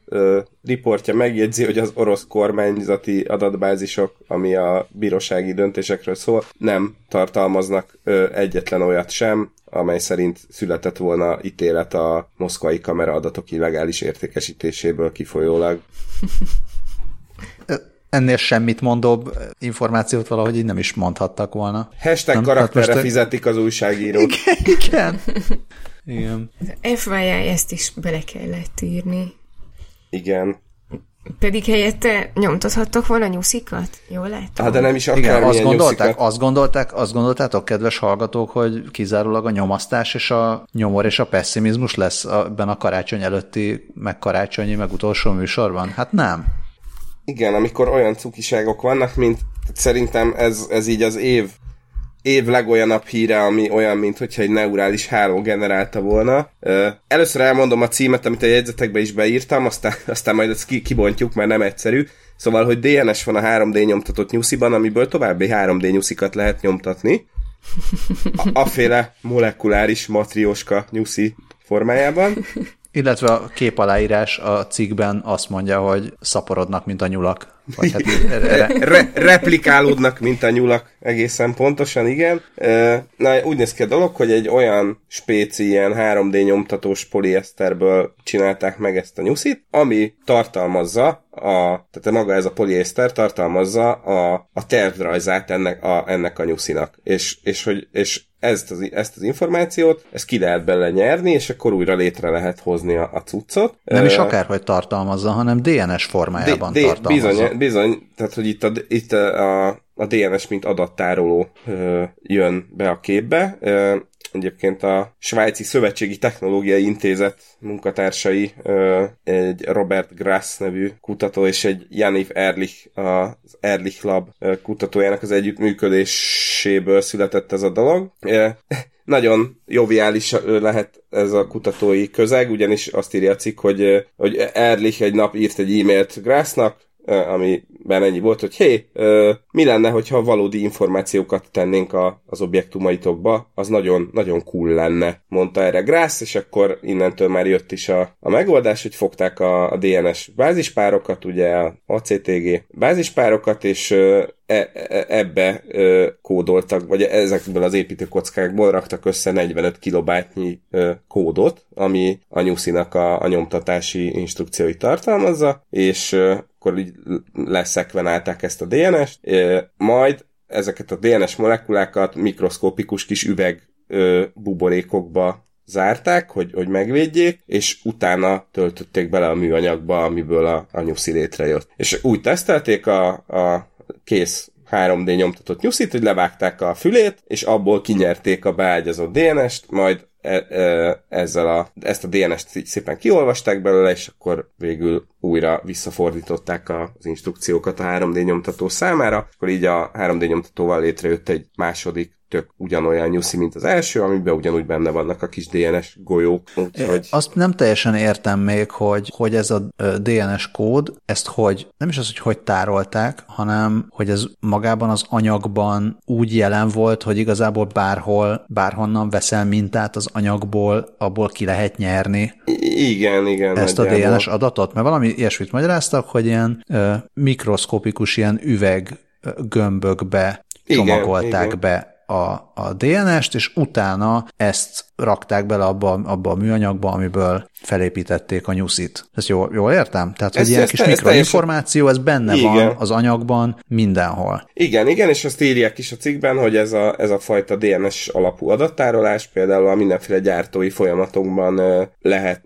riportja megjegyzi, hogy az orosz kormányzati adatbázisok, ami a bírósági döntésekről szól, nem tartalmaznak egyetlen olyat sem, amely szerint született volna ítélet a moszkvai kameraadatok illegális értékesítéséből kifolyólag. ennél semmit mondóbb információt valahogy így nem is mondhattak volna. Hashtag nem? karakterre most fizetik az újságírót. Igen, igen. igen. FYI ezt is bele kellett írni. Igen. Pedig helyette nyomtathattok volna nyuszikat? Jól látom? Hát de nem is akár Igen, azt gondolták, azt gondolták, azt gondoltátok, kedves hallgatók, hogy kizárólag a nyomasztás és a nyomor és a pessimizmus lesz ebben a karácsony előtti, meg karácsonyi, meg utolsó műsorban? Hát nem. Igen, amikor olyan cukiságok vannak, mint szerintem ez, ez így az év év legolyanabb híre, ami olyan, mint hogyha egy neurális háló generálta volna. Először elmondom a címet, amit a jegyzetekbe is beírtam, aztán, aztán majd ezt kibontjuk, mert nem egyszerű. Szóval, hogy DNS van a 3D nyomtatott nyusziban, amiből további 3D nyuszikat lehet nyomtatni. A, aféle molekuláris matrióska nyuszi formájában. Illetve a kép aláírás a cikkben azt mondja, hogy szaporodnak, mint a nyulak. Vagy hát re- re- replikálódnak, mint a nyulak, egészen pontosan, igen. Na, úgy néz ki a dolog, hogy egy olyan spéci, ilyen 3D nyomtatós polieszterből csinálták meg ezt a nyuszit, ami tartalmazza a, tehát maga ez a poliészter tartalmazza a, a tervrajzát ennek a, ennek a nyuszinak. És, és, hogy, és ezt az, ezt az információt, ezt ki lehet bele nyerni, és akkor újra létre lehet hozni a, a cuccot. Nem is akárhogy tartalmazza, hanem DNS formájában D- D- tartalmazza. Bizony, bizony, tehát hogy itt a, itt a, a DNS mint adattároló ö, jön be a képbe. Ö, egyébként a Svájci Szövetségi Technológiai Intézet munkatársai, egy Robert Grass nevű kutató és egy Janif Erlich, az Erlich Lab kutatójának az együttműködéséből született ez a dolog. Nagyon joviális lehet ez a kutatói közeg, ugyanis azt írja a cikk, hogy, hogy Erlich egy nap írt egy e-mailt Grassnak, amiben ennyi volt, hogy hé, mi lenne, hogyha valódi információkat tennénk a, az objektumaitokba, az nagyon, nagyon cool lenne, mondta erre Grász, és akkor innentől már jött is a, a megoldás, hogy fogták a, a DNS bázispárokat, ugye a ACTG bázispárokat, és e, e, ebbe e, kódoltak, vagy ezekből az építőkockákból raktak össze 45 kilobájtnyi kódot, ami a nyuszinak a, a nyomtatási instrukcióit tartalmazza, és e, akkor így leszekvenálták ezt a DNS-t, majd ezeket a DNS molekulákat mikroszkópikus kis üveg buborékokba zárták, hogy, hogy megvédjék, és utána töltötték bele a műanyagba, amiből a, a nyuszi létrejött. És úgy tesztelték a, a kész 3D nyomtatott nyuszit, hogy levágták a fülét, és abból kinyerték a beágyazott DNS-t, majd e, e, ezzel a, ezt a DNS-t szépen kiolvasták belőle, és akkor végül újra visszafordították az instrukciókat a 3D nyomtató számára, akkor így a 3D nyomtatóval létrejött egy második tök ugyanolyan nyuszi, mint az első, amiben ugyanúgy benne vannak a kis DNS golyók. Úgyhogy... Azt nem teljesen értem még, hogy, hogy ez a DNS kód, ezt hogy, nem is az, hogy hogy tárolták, hanem hogy ez magában az anyagban úgy jelen volt, hogy igazából bárhol, bárhonnan veszel mintát az anyagból, abból ki lehet nyerni. Igen, igen. Ezt a DNS adatot, mert valami ilyesmit magyaráztak, hogy ilyen ö, mikroszkopikus ilyen üveg gömbökbe csomagolták igen, be a, a DNS-t, és utána ezt rakták bele abba, abba a műanyagba, amiből felépítették a nyuszit. Ezt jól, jól értem? Tehát, ez, hogy ilyen kis mikroinformáció, ez benne igen. van az anyagban mindenhol. Igen, igen, és azt írják is a cikkben, hogy ez a, ez a fajta DNS alapú adattárolás például a mindenféle gyártói folyamatokban lehet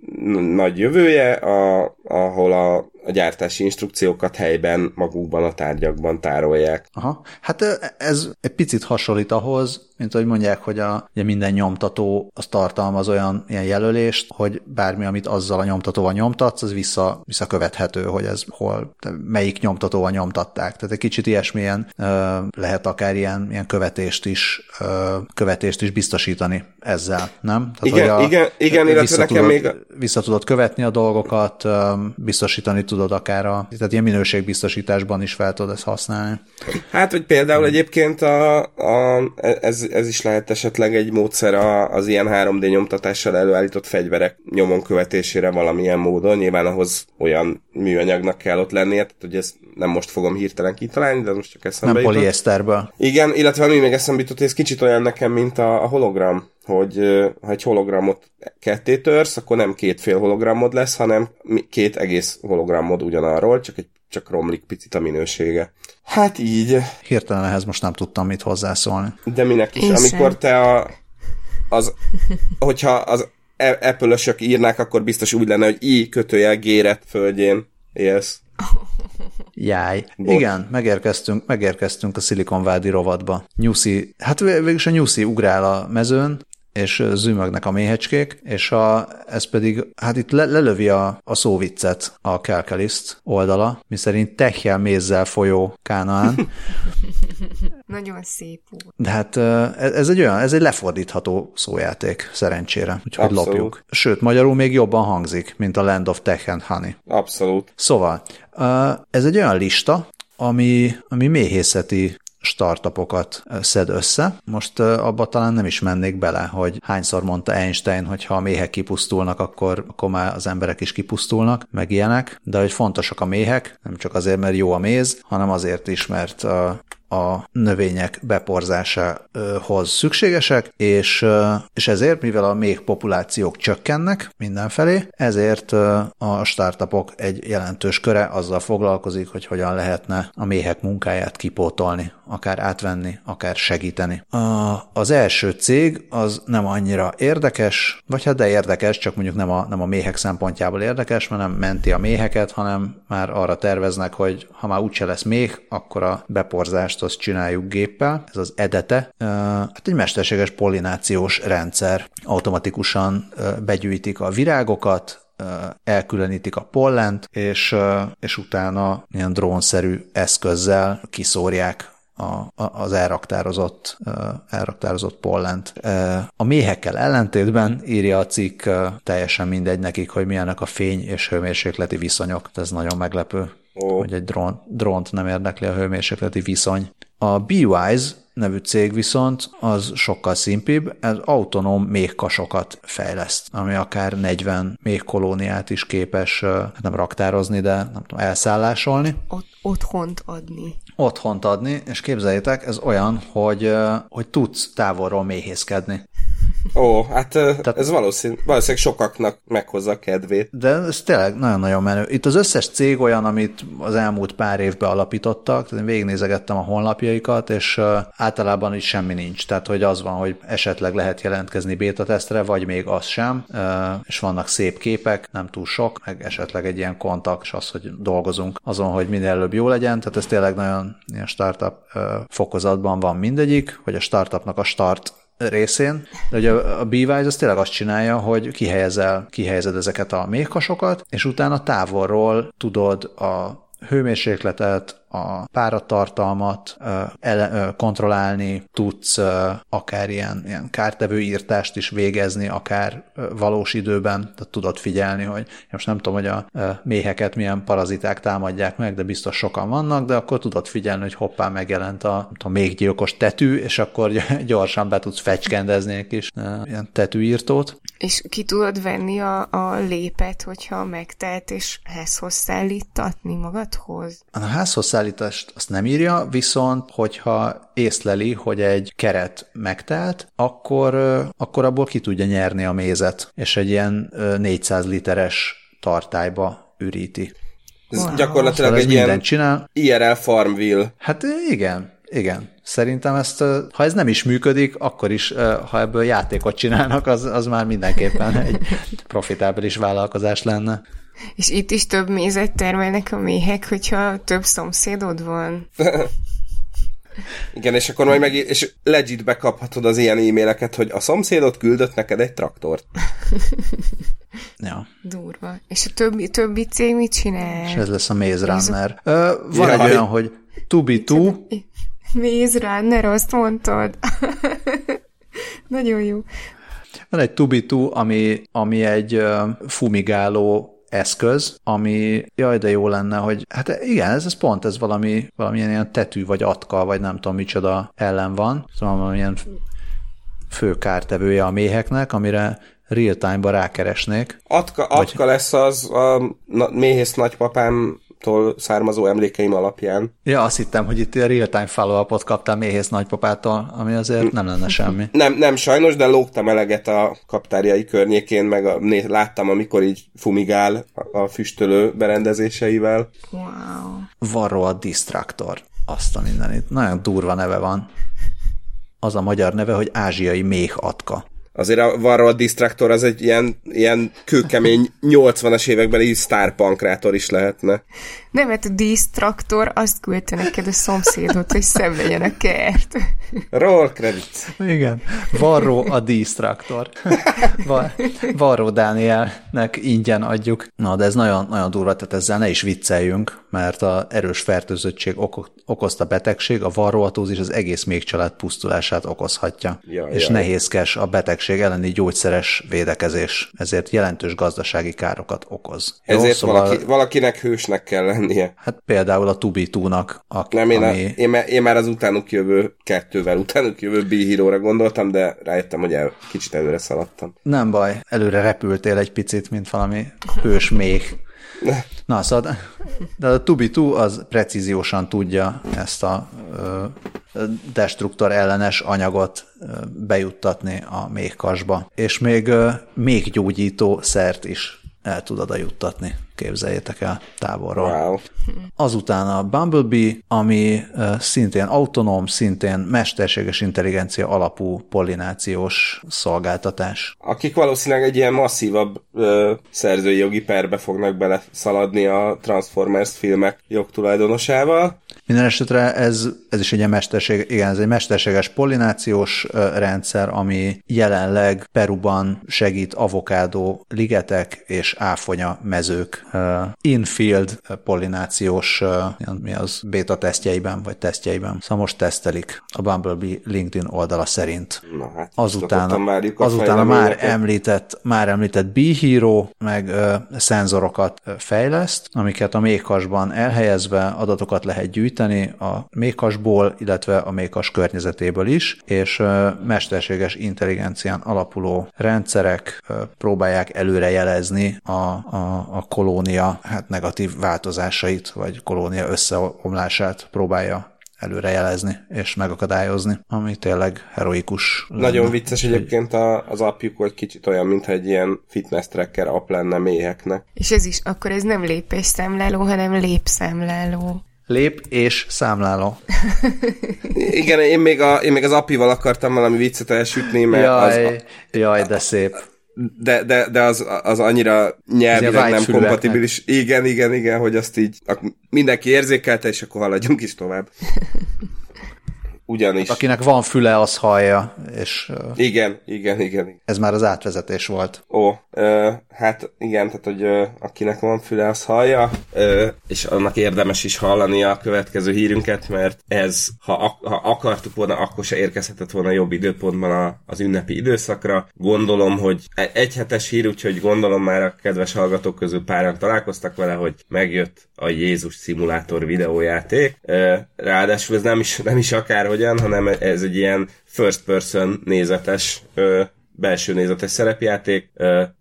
nagy jövője, a, ahol a a gyártási instrukciókat helyben, magukban, a tárgyakban tárolják. Aha. Hát ez egy picit hasonlít ahhoz, mint ahogy mondják, hogy a, ugye minden nyomtató az tartalmaz olyan ilyen jelölést, hogy bármi, amit azzal a nyomtatóval nyomtatsz, az vissza, visszakövethető, hogy ez hol, melyik nyomtatóval nyomtatták. Tehát egy kicsit ilyesmilyen ö, lehet akár ilyen, ilyen követést is ö, követést is biztosítani ezzel, nem? Tehát, igen, a, igen, igen, illetve nekem még... Vissza tudod követni a dolgokat, ö, biztosítani tudod akár a, tehát ilyen minőségbiztosításban is fel tudod ezt használni. Hát, hogy például egyébként a, a, ez, ez is lehet esetleg egy módszer az ilyen 3D nyomtatással előállított fegyverek nyomon követésére valamilyen módon. Nyilván ahhoz olyan műanyagnak kell ott lennie, tehát hogy ezt nem most fogom hirtelen kitalálni, de most csak eszembe Nem poliészterből. Igen, illetve ami még eszembe jutott, ez kicsit olyan nekem, mint a, a hologram, hogy ha egy hologramot ketté törsz, akkor nem két fél hologramod lesz, hanem két egész hologramod ugyanarról, csak egy csak romlik picit a minősége. Hát így. Hirtelen ehhez most nem tudtam mit hozzászólni. De minek is, Én amikor sem. te a, az, hogyha az apple írnák, akkor biztos úgy lenne, hogy i kötőjel géret földjén élsz. Jáj. Bocs. Igen, megérkeztünk, megérkeztünk a Silicon Valley rovatba. Nyuszi, hát végülis a Nyuszi ugrál a mezőn, és zümögnek a méhecskék, és a, ez pedig, hát itt le, lelövi a, a szóviccet a Kelkeliszt oldala, miszerint techjel mézzel folyó Kánaán. Nagyon szép úr. De hát ez egy olyan, ez egy lefordítható szójáték, szerencsére, úgyhogy Abszolút. lopjuk. Sőt, magyarul még jobban hangzik, mint a Land of Tech and Honey. Abszolút. Szóval, ez egy olyan lista, ami, ami méhészeti startupokat szed össze. Most abba talán nem is mennék bele, hogy hányszor mondta Einstein, hogy ha a méhek kipusztulnak, akkor, akkor már az emberek is kipusztulnak, meg ilyenek, de hogy fontosak a méhek, nem csak azért, mert jó a méz, hanem azért is, mert a növények beporzásához szükségesek, és, és ezért, mivel a még populációk csökkennek mindenfelé, ezért a startupok egy jelentős köre azzal foglalkozik, hogy hogyan lehetne a méhek munkáját kipótolni, akár átvenni, akár segíteni. A, az első cég az nem annyira érdekes, vagy hát de érdekes, csak mondjuk nem a, nem a méhek szempontjából érdekes, mert nem menti a méheket, hanem már arra terveznek, hogy ha már úgyse lesz méh, akkor a beporzást azt csináljuk géppel, ez az EDETE, hát egy mesterséges pollinációs rendszer. Automatikusan begyűjtik a virágokat, elkülönítik a pollent, és, és utána ilyen drónszerű eszközzel kiszórják a, az elraktározott, elraktározott pollent. A méhekkel ellentétben írja a cikk teljesen mindegy nekik, hogy milyenek a fény és hőmérsékleti viszonyok. Ez nagyon meglepő, oh. hogy egy drón, drónt nem érdekli a hőmérsékleti viszony. A BeWise nevű cég viszont az sokkal szimpibb, ez autonóm méhkasokat fejleszt, ami akár 40 méhkolóniát is képes hát nem raktározni, de nem tudom, elszállásolni. Ot- otthont adni. Otthont adni, és képzeljétek, ez olyan, hogy, hogy tudsz távolról méhészkedni. Ó, hát Tehát, ez valószínű, valószínűleg sokaknak meghozza a kedvét. De ez tényleg nagyon-nagyon menő. Itt az összes cég olyan, amit az elmúlt pár évben alapítottak, tehát én végignézegettem a honlapjaikat, és általában is semmi nincs. Tehát, hogy az van, hogy esetleg lehet jelentkezni beta tesztre, vagy még az sem, és vannak szép képek, nem túl sok, meg esetleg egy ilyen kontakt, és az, hogy dolgozunk azon, hogy minél előbb jó legyen. Tehát ez tényleg nagyon ilyen startup fokozatban van mindegyik, hogy a startupnak a start részén, de ugye a Beewize az tényleg azt csinálja, hogy kihelyezel, kihelyezed ezeket a méhkasokat, és utána távolról tudod a hőmérsékletet, a páratartalmat ele, kontrollálni, tudsz akár ilyen, ilyen kártevő írtást is végezni, akár valós időben, tehát tudod figyelni, hogy most nem tudom, hogy a méheket milyen paraziták támadják meg, de biztos sokan vannak, de akkor tudod figyelni, hogy hoppá megjelent a, a méhgyilkos tetű, és akkor gyorsan be tudsz fecskendezni egy kis ilyen tetűírtót. És ki tudod venni a, a lépet, hogyha megtelt, és házhoz szállítatni magadhoz? A házhoz szállítást azt nem írja, viszont hogyha észleli, hogy egy keret megtelt, akkor, akkor abból ki tudja nyerni a mézet, és egy ilyen 400 literes tartályba üríti. Ez wow. gyakorlatilag szóval egy ilyen csinál. IRL Farmville. Hát igen, igen. Szerintem ezt, ha ez nem is működik, akkor is, ha ebből játékot csinálnak, az, az már mindenképpen egy profitábilis vállalkozás lenne. És itt is több mézet termelnek a méhek, hogyha több szomszédod van. Igen, és akkor majd meg és legit bekaphatod az ilyen e-maileket, hogy a szomszédot küldött neked egy traktort. ja. Durva. És a többi, többi cég mit csinál? És ez lesz a Maze Runner. Ö, van Jaj. egy olyan, hogy to be to. Maze Runner, azt mondtad. Nagyon jó. Van egy to, ami, ami egy fumigáló eszköz, ami jaj, de jó lenne, hogy hát igen, ez, ez pont, ez valami, valamilyen ilyen tetű, vagy atka, vagy nem tudom micsoda ellen van, szóval valamilyen fő kártevője a méheknek, amire real-time-ba rákeresnék. Atka, atka vagy... lesz az a méhész nagypapám tól származó emlékeim alapján. Ja, azt hittem, hogy itt a real-time follow kaptál méhész nagypapától, ami azért nem lenne semmi. Nem, nem sajnos, de lógtam eleget a kaptárjai környékén, meg a, né, láttam, amikor így fumigál a, a füstölő berendezéseivel. Wow. Varro a Distractor. Azt a mindenit. Nagyon durva neve van. Az a magyar neve, hogy ázsiai méh atka. Azért a Varroa Distractor az egy ilyen, ilyen kőkemény 80-as évekbeli sztárpankrátor is lehetne. Nem, mert a Distractor azt küldte neked a szomszédot, hogy szenvedjen a kert. Roll credit. Igen. Varró a Distractor. Varró Dánielnek ingyen adjuk. Na, de ez nagyon, nagyon durva, tehát ezzel ne is vicceljünk, mert a erős fertőzöttség okozta betegség, a varroatózis az egész még család pusztulását okozhatja. Ja, és ja, nehézkes a betegség elleni gyógyszeres védekezés, ezért jelentős gazdasági károkat okoz. Ezért Jó, szóval... valaki, valakinek hősnek kell lennie. Hát például a Tubitúnak. A, Nem, én, ami... a, én, már, én már az utánuk jövő kettővel, utánuk jövő b gondoltam, de rájöttem, hogy el, kicsit előre szaladtam. Nem baj, előre repültél egy picit, mint valami hős még. Na, szóval, de a Tubitu az precíziósan tudja ezt a destruktor ellenes anyagot bejuttatni a méhkasba, és még még gyógyító szert is el tud oda juttatni képzeljétek el távolról. Wow. Azután a Bumblebee, ami szintén autonóm, szintén mesterséges intelligencia alapú pollinációs szolgáltatás. Akik valószínűleg egy ilyen masszívabb ö, szerzői jogi perbe fognak bele szaladni a Transformers filmek jogtulajdonosával. Minden esetre ez, ez is egy mesterség, igen, ez egy mesterséges pollinációs rendszer, ami jelenleg Peruban segít avokádó ligetek és áfonya mezők infield pollinációs mi az, beta tesztjeiben, vagy tesztjeiben. Szóval most tesztelik a Bumblebee LinkedIn oldala szerint. Na, hát azután, azután a már említett, már említett B-Hero meg ö, szenzorokat fejleszt, amiket a mékasban elhelyezve adatokat lehet gyűjteni a mékasból, illetve a mékas környezetéből is, és mesterséges intelligencián alapuló rendszerek próbálják előrejelezni a, a, a koló kolónia hát negatív változásait, vagy kolónia összeomlását próbálja előrejelezni és megakadályozni, ami tényleg heroikus. Nagyon lenne. vicces egyébként a, az apjuk, hogy kicsit olyan, mintha egy ilyen fitness tracker app lenne méheknek. És ez is, akkor ez nem lépés számláló, hanem lépszámláló. Lép és számláló. Igen, én még, a, én még az apival akartam valami viccet elsütni, mert jaj, az... Jaj, de szép de, de, de az, az annyira nyelvileg nem kompatibilis. Igen, igen, igen, hogy azt így mindenki érzékelte, és akkor haladjunk is tovább. Ugyanis. Akinek van füle, az hallja, és... Igen, igen, igen. Ez már az átvezetés volt. Ó, ö, hát igen, tehát, hogy ö, akinek van füle, az hallja, ö, és annak érdemes is hallani a következő hírünket, mert ez, ha, ha akartuk volna, akkor se érkezhetett volna jobb időpontban a, az ünnepi időszakra. Gondolom, hogy e, egy hetes hír, úgyhogy gondolom már a kedves hallgatók közül páran találkoztak vele, hogy megjött a Jézus szimulátor videójáték. Ö, ráadásul ez nem is, nem is akár hogyan, hanem ez egy ilyen first person nézetes ö, belső nézetes szerepjáték,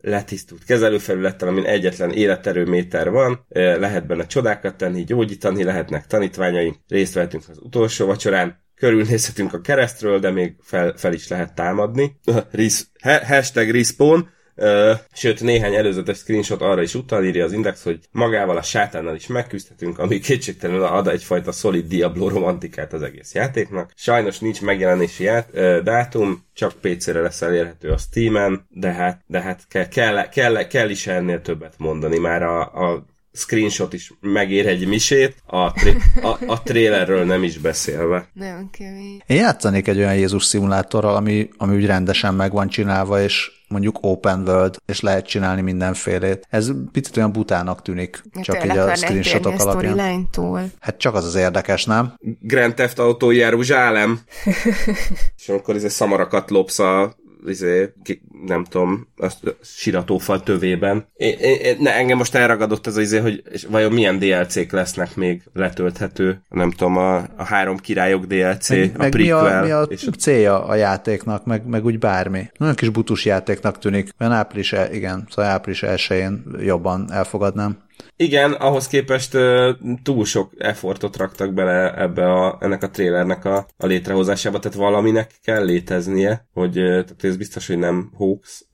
letisztult kezelőfelülettel, amin egyetlen életerőméter van, lehet benne csodákat tenni, gyógyítani, lehetnek tanítványaink, részt vehetünk az utolsó vacsorán, körülnézhetünk a keresztről, de még fel, fel is lehet támadni. Res, hashtag respawn, sőt, néhány előzetes screenshot arra is utal, írja az Index, hogy magával a sátánnal is megküzdhetünk, ami kétségtelenül ad egyfajta szolid Diablo romantikát az egész játéknak. Sajnos nincs megjelenési ját, uh, dátum, csak PC-re lesz elérhető a Steam-en, de hát, de hát kell, kell, kell, kell is ennél többet mondani. Már a, a screenshot is megér egy misét, a, tri- a, a trailerről nem is beszélve. Nem kemény. Én játszanék egy olyan Jézus szimulátorral, ami, ami úgy rendesen meg van csinálva, és mondjuk open world, és lehet csinálni mindenfélét. Ez picit olyan butának tűnik, ja, csak így a screenshotok alapján. Hát csak az az érdekes, nem? Grand Theft Auto Jeruzsálem. és amikor ez szamarakat lopsz a izé, nem tudom, azt siratófal tövében. É, é, ne, engem most elragadott ez az izé, hogy és vajon milyen DLC-k lesznek még letölthető, nem tudom, a, a három királyok DLC, meg, a meg prequel. Mi a, mi a és célja a játéknak, meg, meg úgy bármi. Nagyon kis butus játéknak tűnik, olyan április, e, igen, szóval április elsőjén jobban elfogadnám. Igen, ahhoz képest túl sok effortot raktak bele ebbe a, ennek a trailernek a, a létrehozásába, tehát valaminek kell léteznie, hogy tehát ez biztos, hogy nem hoax,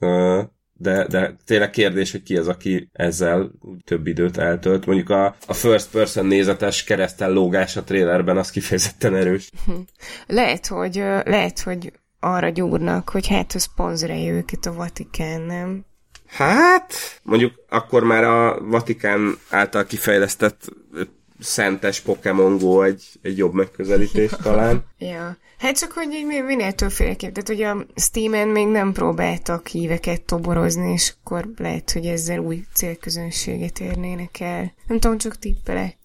de, de tényleg kérdés, hogy ki az, aki ezzel több időt eltölt. Mondjuk a, a first person nézetes keresztel lógás a trailerben az kifejezetten erős. Lehet, hogy, lehet, hogy arra gyúrnak, hogy hát, hogy szponzorálja őket a Vatikán, nem? Hát, mondjuk akkor már a Vatikán által kifejlesztett szentes Pokémon Go egy, egy jobb megközelítés talán. ja. Hát csak, hogy így minél többféleképp. Tehát, hogy a Steam-en még nem próbáltak híveket toborozni, és akkor lehet, hogy ezzel új célközönséget érnének el. Nem tudom, csak tippelek.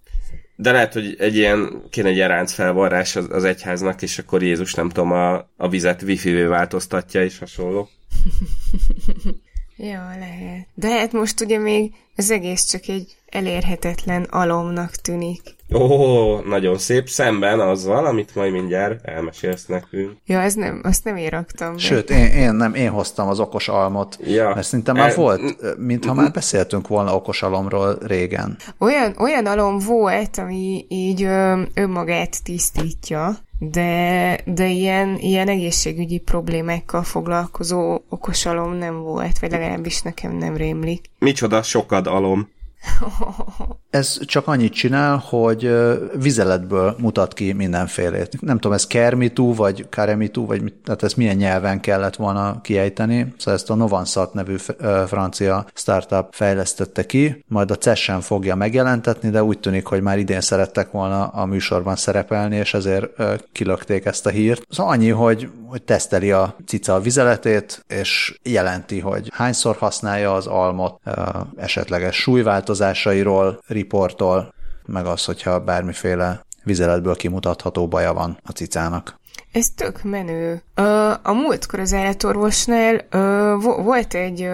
De lehet, hogy egy ilyen, kéne egy ilyen ráncfelvarrás az, az egyháznak, és akkor Jézus nem tudom, a, a vizet wifi-vé változtatja, és hasonló. ja, lehet. De hát most ugye még az egész csak egy elérhetetlen alomnak tűnik. Ó, nagyon szép, szemben azzal, amit majd mindjárt elmesélsz nekünk. Ja, ez nem, azt nem éraktam. Sőt, én, én, nem, én hoztam az okos almot, ja. mert szerintem már e, volt, mintha már beszéltünk volna okos alomról régen. Olyan, olyan alom volt, ami így ö, önmagát tisztítja, de, de ilyen, ilyen egészségügyi problémákkal foglalkozó okosalom nem volt, vagy legalábbis nekem nem rémlik. Micsoda sokad alom. Ez csak annyit csinál, hogy vizeletből mutat ki mindenfélét. Nem tudom, ez kermitú, vagy karemitú, vagy tehát ezt milyen nyelven kellett volna kiejteni. Szóval ezt a Novansat nevű francia startup fejlesztette ki, majd a CES-en fogja megjelentetni, de úgy tűnik, hogy már idén szerettek volna a műsorban szerepelni, és ezért kilökték ezt a hírt. Szóval annyi, hogy, hogy teszteli a cica a vizeletét, és jelenti, hogy hányszor használja az almot, esetleges súlyváltozás, változásairól riportol, meg az, hogyha bármiféle vizeletből kimutatható baja van a cicának. Ez tök menő. A múltkor az állatorvosnál volt egy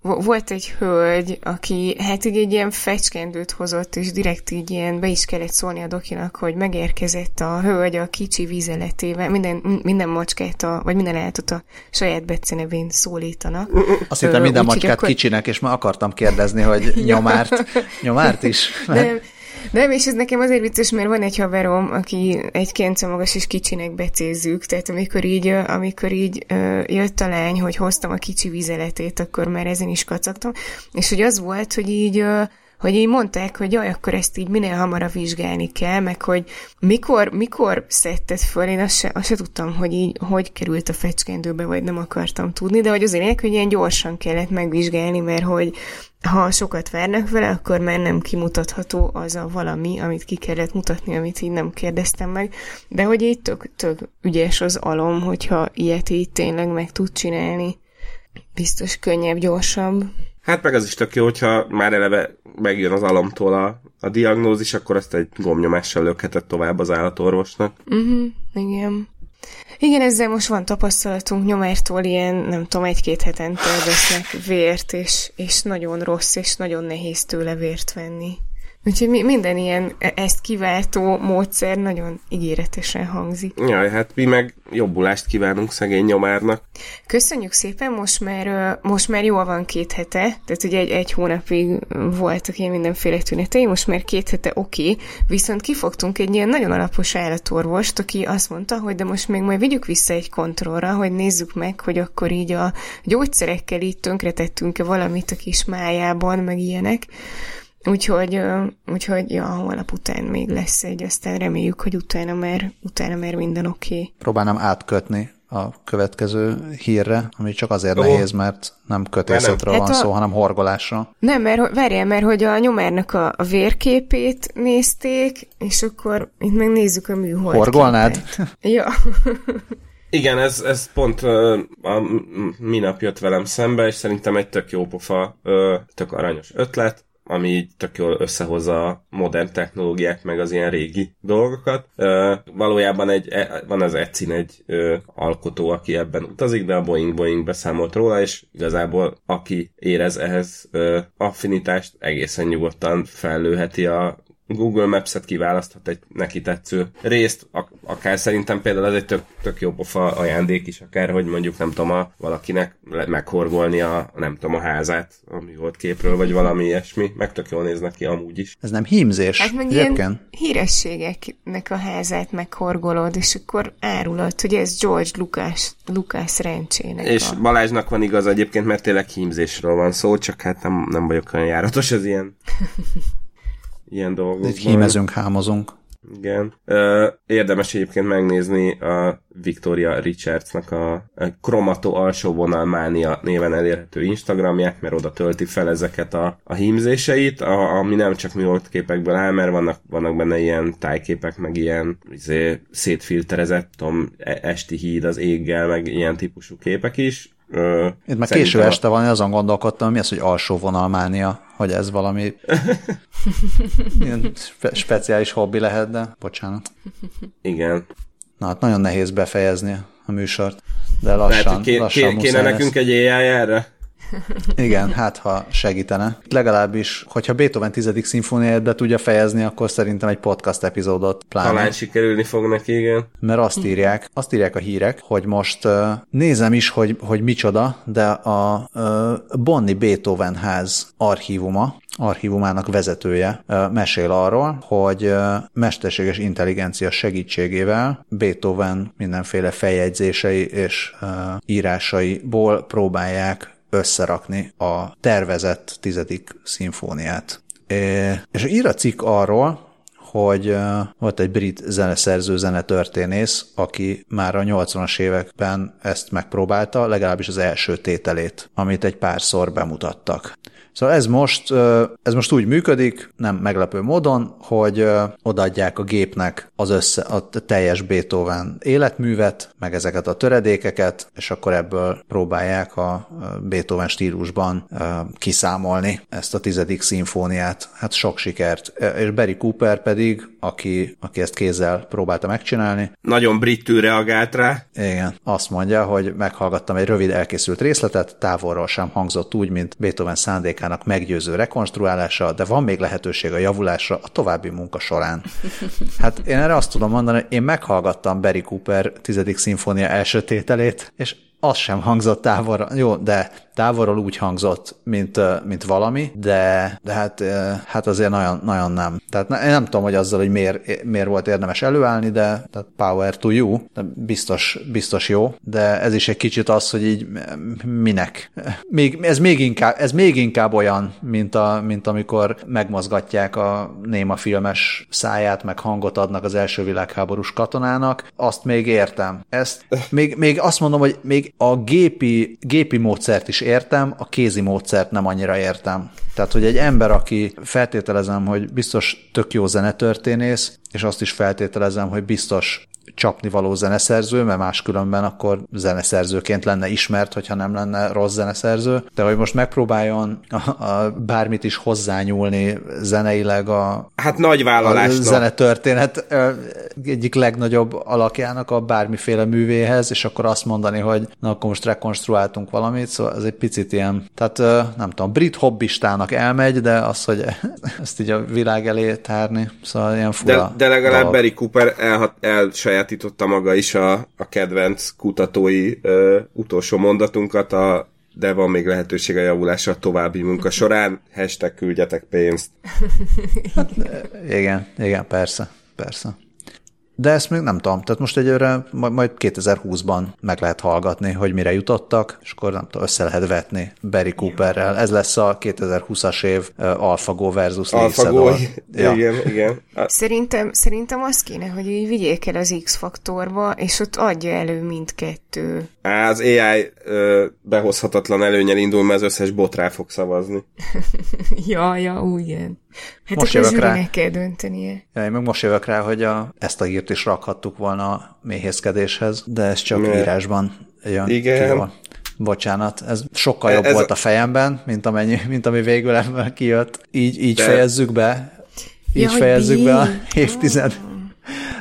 volt egy hölgy, aki hát így egy ilyen fecskendőt hozott, és direkt így ilyen be is kellett szólni a dokinak, hogy megérkezett a hölgy a kicsi vizeletével, minden, minden macskát, a, vagy minden állatot a saját becenevén szólítanak. Azt hittem minden macskát akkor... kicsinek, és már akartam kérdezni, hogy nyomárt, nyomárt is. Nem, nem, és ez nekem azért vicces, mert van egy haverom, aki egy kence magas és kicsinek becézzük, tehát amikor így, amikor így jött a lány, hogy hoztam a kicsi vizeletét, akkor már ezen is kacagtam, és hogy az volt, hogy így hogy így mondták, hogy jaj, akkor ezt így minél hamarabb vizsgálni kell, meg hogy mikor, mikor szedted föl, én azt se, azt se tudtam, hogy így hogy került a fecskendőbe, vagy nem akartam tudni, de hogy azért hogy ilyen gyorsan kellett megvizsgálni, mert hogy ha sokat várnak vele, akkor már nem kimutatható az a valami, amit ki kellett mutatni, amit így nem kérdeztem meg. De hogy így tök, tök ügyes az alom, hogyha ilyet így tényleg meg tud csinálni. Biztos könnyebb, gyorsabb. Hát meg az is tök jó, hogyha már eleve megjön az alomtól a, a diagnózis, akkor azt egy gomnyomással lökhetett tovább az állatorvosnak. Uh-huh, igen. Igen, ezzel most van tapasztalatunk, nyomártól ilyen, nem tudom, egy-két hetente vesznek vért, és, és nagyon rossz, és nagyon nehéz tőle vért venni. Úgyhogy mi, minden ilyen e, ezt kiváltó módszer nagyon ígéretesen hangzik. Jaj, hát mi meg jobbulást kívánunk szegény nyomárnak. Köszönjük szépen, most már, most már jól van két hete, tehát ugye egy, egy hónapig voltak ilyen mindenféle tünetei, most már két hete oké, okay, viszont kifogtunk egy ilyen nagyon alapos állatorvost, aki azt mondta, hogy de most még majd vigyük vissza egy kontrollra, hogy nézzük meg, hogy akkor így a gyógyszerekkel így tönkretettünk-e valamit a kis májában, meg ilyenek. Úgyhogy, úgyhogy ja, holnap után még lesz egy, aztán reméljük, hogy utána már, utána már minden oké. Okay. Próbálnám átkötni a következő hírre, ami csak azért oh. nehéz, mert nem kötészetről hát van a... szó, hanem horgolásra. Nem, mert várjál, mert hogy a nyomárnak a, a vérképét nézték, és akkor itt megnézzük a műhold Horgolnád? ja. Igen, ez, ez pont uh, a minap jött velem szembe, és szerintem egy tök jó pofa, uh, tök aranyos ötlet ami így tök jól összehozza a modern technológiák, meg az ilyen régi dolgokat. Uh, valójában egy, e, van az Ecin egy uh, alkotó, aki ebben utazik, de a Boeing Boeing beszámolt róla, és igazából aki érez ehhez uh, affinitást, egészen nyugodtan fellőheti a Google Maps-et kiválaszthat egy neki tetsző részt, ak- akár szerintem például ez egy tök, tök jó pofa ajándék is, akár, hogy mondjuk nem tudom, a, valakinek meghorgolni a, nem tudom, a házát a volt képről, vagy valami ilyesmi, meg tök jól néznek ki amúgy is. Ez nem hímzés. Hát meg ilyen hírességeknek a házát meghorgolod, és akkor árulod, hogy ez George Lucas, Lucas rencsének. És a... Balázsnak van igaz egyébként, mert tényleg hímzésről van szó, csak hát nem, nem vagyok olyan járatos az ilyen ilyen dolgokban. Itt hímezünk, hámozunk. Igen. Érdemes egyébként megnézni a Victoria Richardsnak a, Chromato alsó vonal mánia néven elérhető Instagramját, mert oda tölti fel ezeket a, a hímzéseit, a, ami nem csak műhold képekből áll, mert vannak, vannak benne ilyen tájképek, meg ilyen izé, szétfilterezett, tudom, e- esti híd az éggel, meg ilyen típusú képek is. Ö, Itt már késő a... este van, azon gondolkodtam, mi az, hogy alsó vonalmánia, hogy ez valami ilyen spe- speciális hobbi lehet, de bocsánat. Igen. Na hát nagyon nehéz befejezni a műsort, de lassan, Lehet, ké- lassan ké- Kéne nekünk egy AI erre? Igen, hát ha segítene. Legalábbis, hogyha Beethoven 10. szimfóniáját be tudja fejezni, akkor szerintem egy podcast epizódot pláne. Talán sikerülni fog neki, igen. Mert azt írják, azt írják a hírek, hogy most uh, nézem is, hogy, hogy micsoda, de a uh, Bonni Beethoven ház archívuma, archívumának vezetője mesél arról, hogy mesterséges intelligencia segítségével Beethoven mindenféle feljegyzései és írásaiból próbálják összerakni a tervezett tizedik szimfóniát. És ír a cikk arról, hogy volt egy brit zeneszerző, zenetörténész, aki már a 80-as években ezt megpróbálta, legalábbis az első tételét, amit egy párszor bemutattak. Szóval ez most, ez most úgy működik, nem meglepő módon, hogy odaadják a gépnek az össze, a teljes Beethoven életművet, meg ezeket a töredékeket, és akkor ebből próbálják a Beethoven stílusban kiszámolni ezt a tizedik szimfóniát. Hát sok sikert. És Barry Cooper pedig, aki, aki ezt kézzel próbálta megcsinálni. Nagyon brittül reagált rá. Igen. Azt mondja, hogy meghallgattam egy rövid elkészült részletet, távolról sem hangzott úgy, mint Beethoven szándék játékának meggyőző rekonstruálása, de van még lehetőség a javulásra a további munka során. Hát én erre azt tudom mondani, én meghallgattam Barry Cooper tizedik szimfónia első tételét, és az sem hangzott távolra. Jó, de távolról úgy hangzott, mint, mint valami, de, de hát, hát azért nagyon, nagyon nem. Tehát én nem tudom, hogy azzal, hogy miért, miért volt érdemes előállni, de tehát power to you, de biztos, biztos jó, de ez is egy kicsit az, hogy így minek. Még, ez, még inkább, ez még inkább olyan, mint, a, mint amikor megmozgatják a néma filmes száját, meg hangot adnak az első világháborús katonának, azt még értem. Ezt még, még azt mondom, hogy még a gépi, gépi módszert is értem, a kézi módszert nem annyira értem. Tehát, hogy egy ember, aki feltételezem, hogy biztos tök jó zenetörténész, és azt is feltételezem, hogy biztos csapnivaló zeneszerző, mert máskülönben akkor zeneszerzőként lenne ismert, hogyha nem lenne rossz zeneszerző, de hogy most megpróbáljon a, a bármit is hozzányúlni zeneileg a, hát nagy vállalás, a zenetörténet egyik legnagyobb alakjának a bármiféle művéhez, és akkor azt mondani, hogy na akkor most rekonstruáltunk valamit, szóval ez egy picit ilyen, tehát nem tudom, brit hobbistának elmegy, de az, hogy ezt így a világ elé tárni, szóval ilyen fura De, de legalább dolog. Barry Cooper el, el elsajátította maga is a, a kedvenc kutatói ö, utolsó mondatunkat, a de van még lehetőség a javulásra a további munka során. Hashtag küldjetek pénzt. Hát, igen, igen, persze, persze. De ezt még nem tudom, tehát most egyőre majd 2020-ban meg lehet hallgatni, hogy mire jutottak, és akkor nem tudom, össze lehet vetni Barry Cooperrel. Ez lesz a 2020-as év AlphaGo versus AlphaGo, ja. igen, igen. Szerintem, szerintem az kéne, hogy így vigyék el az X-faktorba, és ott adja elő mindkettő. Az AI ö, behozhatatlan előnyel indul, mert az összes bot rá fog szavazni. ja, ja, úgy igen. Hát most jövök rá. kell döntenie. Ja, én meg most jövök rá, hogy a, ezt a hírt is rakhattuk volna a méhészkedéshez, de ez csak Mert... írásban jön Igen. Ki Bocsánat, ez sokkal jobb ez volt a fejemben, mint, amennyi, mint ami végül ebből kijött. Így, így de... fejezzük be, így ja, fejezzük be a évtized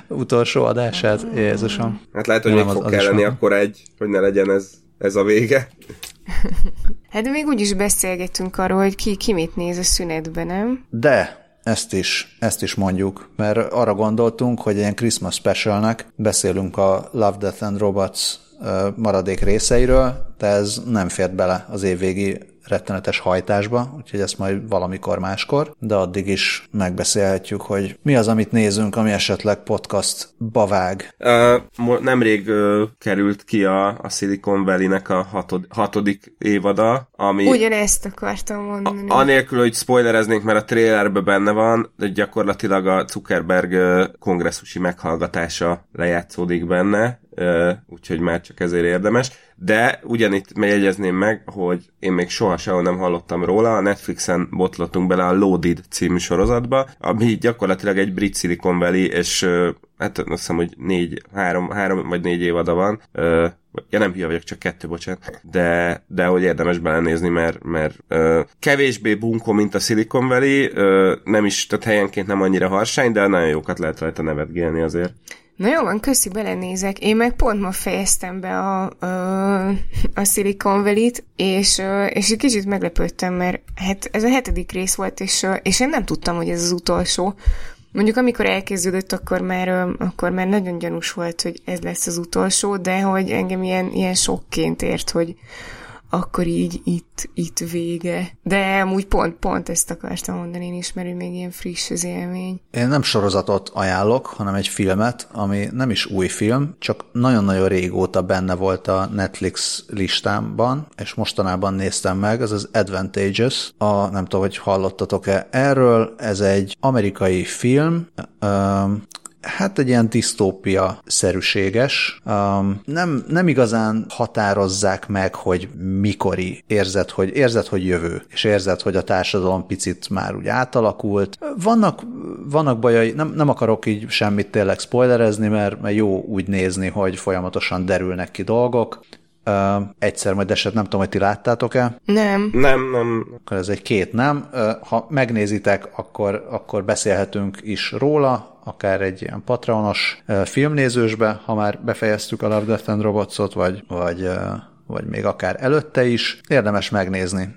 utolsó adását. Jézusom. Hát lehet, hogy Nem, még fog kelleni akkor egy, hogy ne legyen ez, ez a vége. Hát de még úgyis beszélgetünk arról, hogy ki, ki mit néz a szünetben, nem? De, ezt is, ezt is mondjuk, mert arra gondoltunk, hogy ilyen Christmas specialnek beszélünk a Love, Death and Robots maradék részeiről, de ez nem fért bele az évvégi rettenetes hajtásba, úgyhogy ezt majd valamikor máskor, de addig is megbeszélhetjük, hogy mi az, amit nézünk, ami esetleg podcast bavág. Uh, nemrég uh, került ki a, a Silicon Valley-nek a hatod, hatodik évada, ami... Ugyanezt akartam mondani. A, anélkül, hogy spoilereznénk, mert a trailerben benne van, de gyakorlatilag a Zuckerberg kongresszusi meghallgatása lejátszódik benne, úgyhogy már csak ezért érdemes. De ugyanitt megjegyezném meg, hogy én még soha sehol nem hallottam róla, a Netflixen botlottunk bele a Loaded című sorozatba, ami gyakorlatilag egy brit Silicon Valley, és hát azt hiszem, hogy négy, három, három vagy négy évada van, ja nem hülye vagyok, csak kettő, bocsánat, de, de hogy érdemes belenézni, mert, mert uh, kevésbé bunkó, mint a Silicon Valley, uh, nem is, tehát helyenként nem annyira harsány, de nagyon jókat lehet rajta nevetgélni azért. Na jó van, köszi, belenézek. Én meg pont ma fejeztem be a, a, a Silicon Valley-t, és, és egy kicsit meglepődtem, mert hát ez a hetedik rész volt, és, és én nem tudtam, hogy ez az utolsó. Mondjuk amikor elkezdődött, akkor már, akkor már nagyon gyanús volt, hogy ez lesz az utolsó, de hogy engem ilyen, ilyen sokként ért, hogy, akkor így itt, itt vége. De amúgy pont, pont ezt akartam mondani én is, mert még ilyen friss az élmény. Én nem sorozatot ajánlok, hanem egy filmet, ami nem is új film, csak nagyon-nagyon régóta benne volt a Netflix listámban, és mostanában néztem meg, ez az Advantages, a, nem tudom, hogy hallottatok-e erről, ez egy amerikai film, hát egy ilyen disztópia szerűséges. Um, nem, nem igazán határozzák meg, hogy mikori érzed, hogy érzed, hogy jövő, és érzed, hogy a társadalom picit már úgy átalakult. Vannak, vannak bajai, nem, nem akarok így semmit tényleg spoilerezni, mert, mert jó úgy nézni, hogy folyamatosan derülnek ki dolgok. Uh, egyszer majd eset, nem tudom, hogy ti láttátok-e? Nem. Nem, nem. Akkor ez egy két nem. Uh, ha megnézitek, akkor, akkor beszélhetünk is róla, akár egy ilyen patronos filmnézősbe, ha már befejeztük a Love, Death and Robots-ot, vagy, vagy, vagy még akár előtte is. Érdemes megnézni.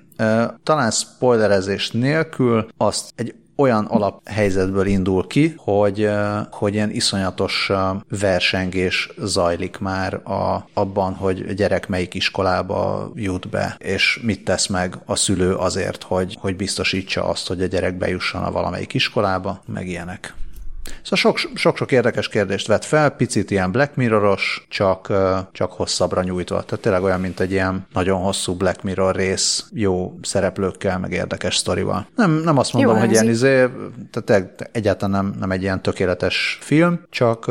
Talán spoilerezés nélkül azt egy olyan alaphelyzetből indul ki, hogy, hogy ilyen iszonyatos versengés zajlik már a, abban, hogy a gyerek melyik iskolába jut be, és mit tesz meg a szülő azért, hogy, hogy biztosítsa azt, hogy a gyerek bejusson a valamelyik iskolába, meg ilyenek. Szóval sok-sok érdekes kérdést vett fel, picit ilyen Black Mirroros, csak, csak hosszabbra nyújtva. Tehát tényleg olyan, mint egy ilyen nagyon hosszú Black Mirror rész, jó szereplőkkel, meg érdekes sztorival. Nem, nem azt mondom, jó, hogy ilyen izé, tehát egyáltalán nem, nem egy ilyen tökéletes film, csak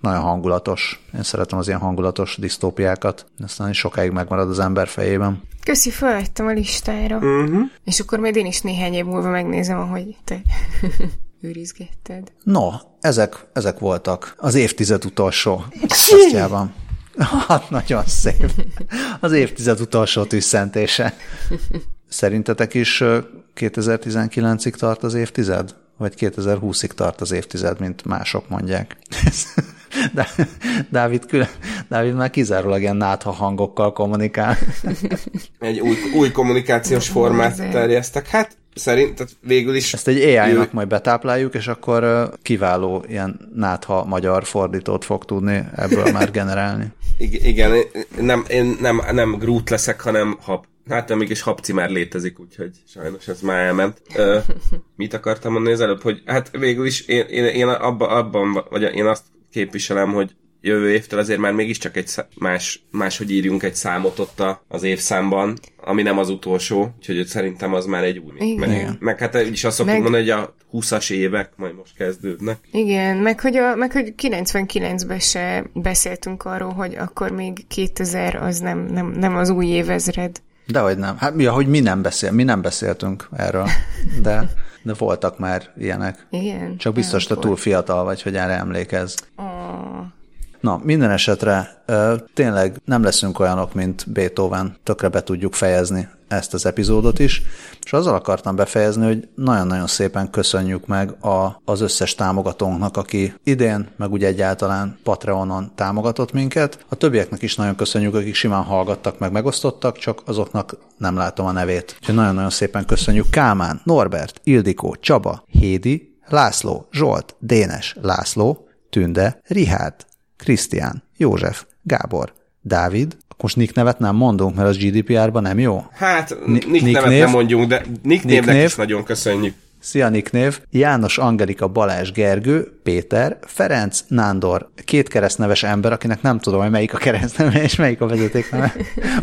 nagyon hangulatos. Én szeretem az ilyen hangulatos disztópiákat. Aztán is sokáig megmarad az ember fejében. Köszi, felvettem a listára. Uh-huh. És akkor majd én is néhány év múlva megnézem, ahogy te őrizgetted. No, ezek, ezek voltak az évtized utolsó podcastjában. Hát nagyon szép. Az évtized utolsó tűzszentése. Szerintetek is 2019-ig tart az évtized? Vagy 2020-ig tart az évtized, mint mások mondják? De, Dávid, külön, Dávid már kizárólag ilyen nátha hangokkal kommunikál. Egy új, új kommunikációs formát terjesztek. Hát szerint, tehát végül is... Ezt egy AI-nak majd betápláljuk, és akkor kiváló ilyen nátha magyar fordítót fog tudni ebből már generálni. I- igen, nem, én nem, nem Groot leszek, hanem hab. Hát mégis habci már létezik, úgyhogy sajnos ez már elment. Ö, mit akartam mondani az előbb, hogy hát végül is én, én, én abba, abban, vagy én azt képviselem, hogy jövő évtől azért már mégiscsak egy más, máshogy írjunk egy számot ott az évszámban, ami nem az utolsó, úgyhogy szerintem az már egy új. Meg, meg hát is azt szoktuk meg... mondani, hogy a 20-as évek majd most kezdődnek. Igen, meg hogy, a, meg hogy 99-ben se beszéltünk arról, hogy akkor még 2000 az nem, nem, nem az új évezred. Dehogy nem. Hát mi, ahogy mi nem beszél, mi nem beszéltünk erről, de, de voltak már ilyenek. Igen. Csak biztos, te túl fiatal vagy, hogy erre emlékezz. Oh. Na, minden esetre tényleg nem leszünk olyanok, mint Beethoven, tökre be tudjuk fejezni ezt az epizódot is, és azzal akartam befejezni, hogy nagyon-nagyon szépen köszönjük meg a, az összes támogatónknak, aki idén, meg úgy egyáltalán Patreonon támogatott minket. A többieknek is nagyon köszönjük, akik simán hallgattak, meg megosztottak, csak azoknak nem látom a nevét. Úgyhogy nagyon-nagyon szépen köszönjük Kálmán, Norbert, Ildikó, Csaba, Hédi, László, Zsolt, Dénes, László, Tünde, Rihárd, Krisztián, József, Gábor, Dávid, Most Nick nevet nem mondunk, mert az GDPR-ban nem jó? Hát, Nick, Nick nevet név? nem mondjunk, de Nick, Nick névnek név? is nagyon köszönjük. Szia Nick név, János Angelika Balázs Gergő, Péter, Ferenc Nándor, két keresztneves ember, akinek nem tudom, hogy melyik a keresztneve és melyik a vezetékneve.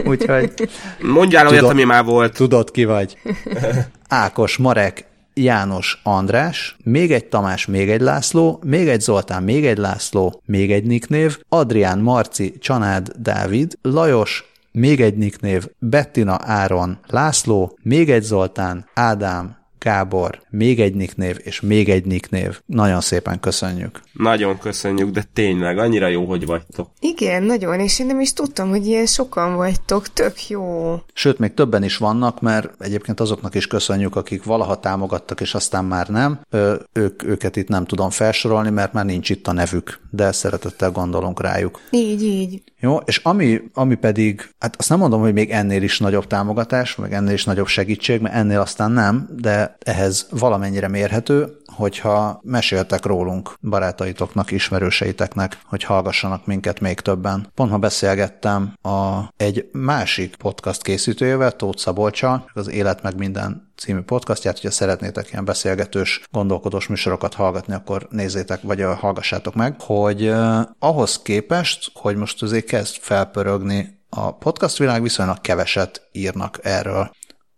Úgyhogy... Mondjál olyat, ami már volt. Tudod, ki vagy. Ákos, Marek, János András, még egy Tamás, még egy László, még egy Zoltán, még egy László, még egy nicknév, Adrián, Marci, Csanád, Dávid, Lajos, még egy nicknév, Bettina, Áron, László, még egy Zoltán, Ádám, Gábor, még egy nicknév, és még egy nicknév. Nagyon szépen köszönjük. Nagyon köszönjük, de tényleg annyira jó, hogy vagytok. Igen, nagyon, és én nem is tudtam, hogy ilyen sokan vagytok, tök jó. Sőt, még többen is vannak, mert egyébként azoknak is köszönjük, akik valaha támogattak, és aztán már nem. Ö, ők, őket itt nem tudom felsorolni, mert már nincs itt a nevük, de szeretettel gondolunk rájuk. Így, így. Jó, és ami, ami pedig, hát azt nem mondom, hogy még ennél is nagyobb támogatás, meg ennél is nagyobb segítség, mert ennél aztán nem, de ehhez valamennyire mérhető, hogyha meséltek rólunk barátaitoknak, ismerőseiteknek, hogy hallgassanak minket még többen. Pont ma beszélgettem a, egy másik podcast készítőjével, Tóth Szabolcsa, az Élet meg minden című podcastját, hogyha szeretnétek ilyen beszélgetős, gondolkodós műsorokat hallgatni, akkor nézzétek, vagy hallgassátok meg, hogy uh, ahhoz képest, hogy most azért kezd felpörögni a podcast világ viszonylag keveset írnak erről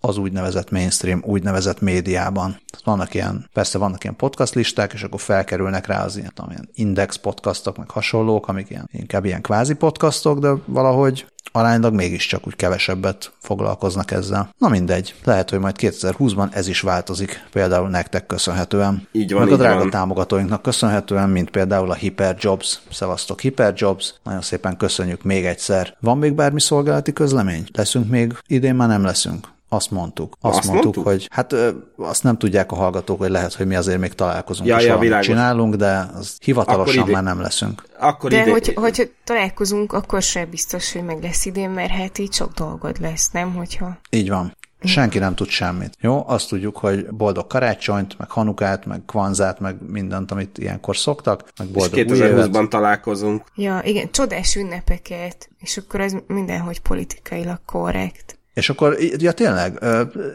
az úgynevezett mainstream, úgynevezett médiában. Vannak ilyen, persze vannak ilyen podcast listák, és akkor felkerülnek rá az ilyen, ilyen index podcastok, meg hasonlók, amik ilyen, inkább ilyen kvázi podcastok, de valahogy aránylag mégiscsak úgy kevesebbet foglalkoznak ezzel. Na mindegy, lehet, hogy majd 2020-ban ez is változik, például nektek köszönhetően. Így van, Meg a drága van. támogatóinknak köszönhetően, mint például a Hyperjobs. Szevasztok Hyperjobs, nagyon szépen köszönjük még egyszer. Van még bármi szolgálati közlemény? Leszünk még? Idén már nem leszünk. Azt mondtuk. Azt, azt mondtuk, mondtuk, hogy hát ö, azt nem tudják a hallgatók, hogy lehet, hogy mi azért még találkozunk ja, és ja, valamit csinálunk, de az hivatalosan Akkor már nem leszünk. Akkor De ide... hogy, hogyha találkozunk, akkor se biztos, hogy meg lesz idén, mert hát így sok dolgod lesz, nem? Hogyha... Így van. Senki nem tud semmit. Jó, azt tudjuk, hogy boldog karácsonyt, meg hanukát, meg kvanzát, meg mindent, amit ilyenkor szoktak, meg boldog és 2020-ban találkozunk. Ja, igen, csodás ünnepeket, és akkor ez mindenhogy politikailag korrekt. És akkor, ja tényleg,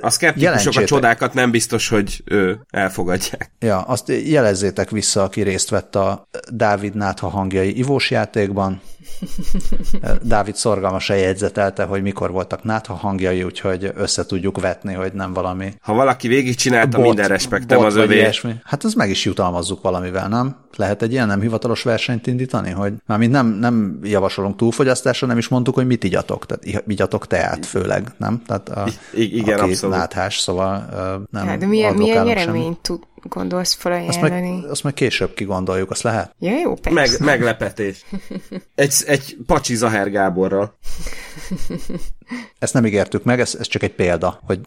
a szkeptikusok a csodákat nem biztos, hogy ő, elfogadják. Ja, azt jelezzétek vissza, aki részt vett a Dávid Nátha hangjai ivós játékban. Dávid szorgalmasan jegyzetelte, hogy mikor voltak Nátha hangjai, úgyhogy össze tudjuk vetni, hogy nem valami... Ha valaki végigcsinálta, bot, minden respektem bot az övé. Ilyesmi. Hát az meg is jutalmazzuk valamivel, nem? Lehet egy ilyen nem hivatalos versenyt indítani, hogy mármint nem, nem javasolunk túlfogyasztásra, nem is mondtuk, hogy mit igyatok. Tehát igyatok teát főleg, nem? Tehát a, I- igen, aki abszolút. náthás, szóval nem hát, de milyen, milyen nyereményt tud, gondolsz felajánlani? Azt meg, azt meg később kigondoljuk, azt lehet? Ja, jó, persze. Meg, meglepetés. Egy, egy pacsi Zahár Gáborral. Ezt nem ígértük meg, ez, ez csak egy példa, hogy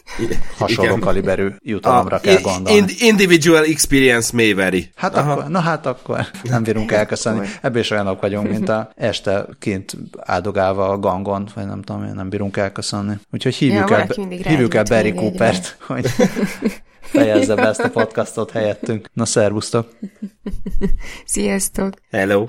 hasonló Igen. kaliberű jutalomra a, kell gondolni. In, individual experience may vary. Hát akkor, na hát akkor nem bírunk elköszönni. Ebből is olyanok vagyunk, mint a este kint áldogálva a gangon, vagy nem tudom, nem bírunk elköszönni. Úgyhogy hívjuk ja, el, hívjuk el Barry Coopert, hogy fejezze be ezt a podcastot helyettünk. Na, szervusztok! Sziasztok! Hello!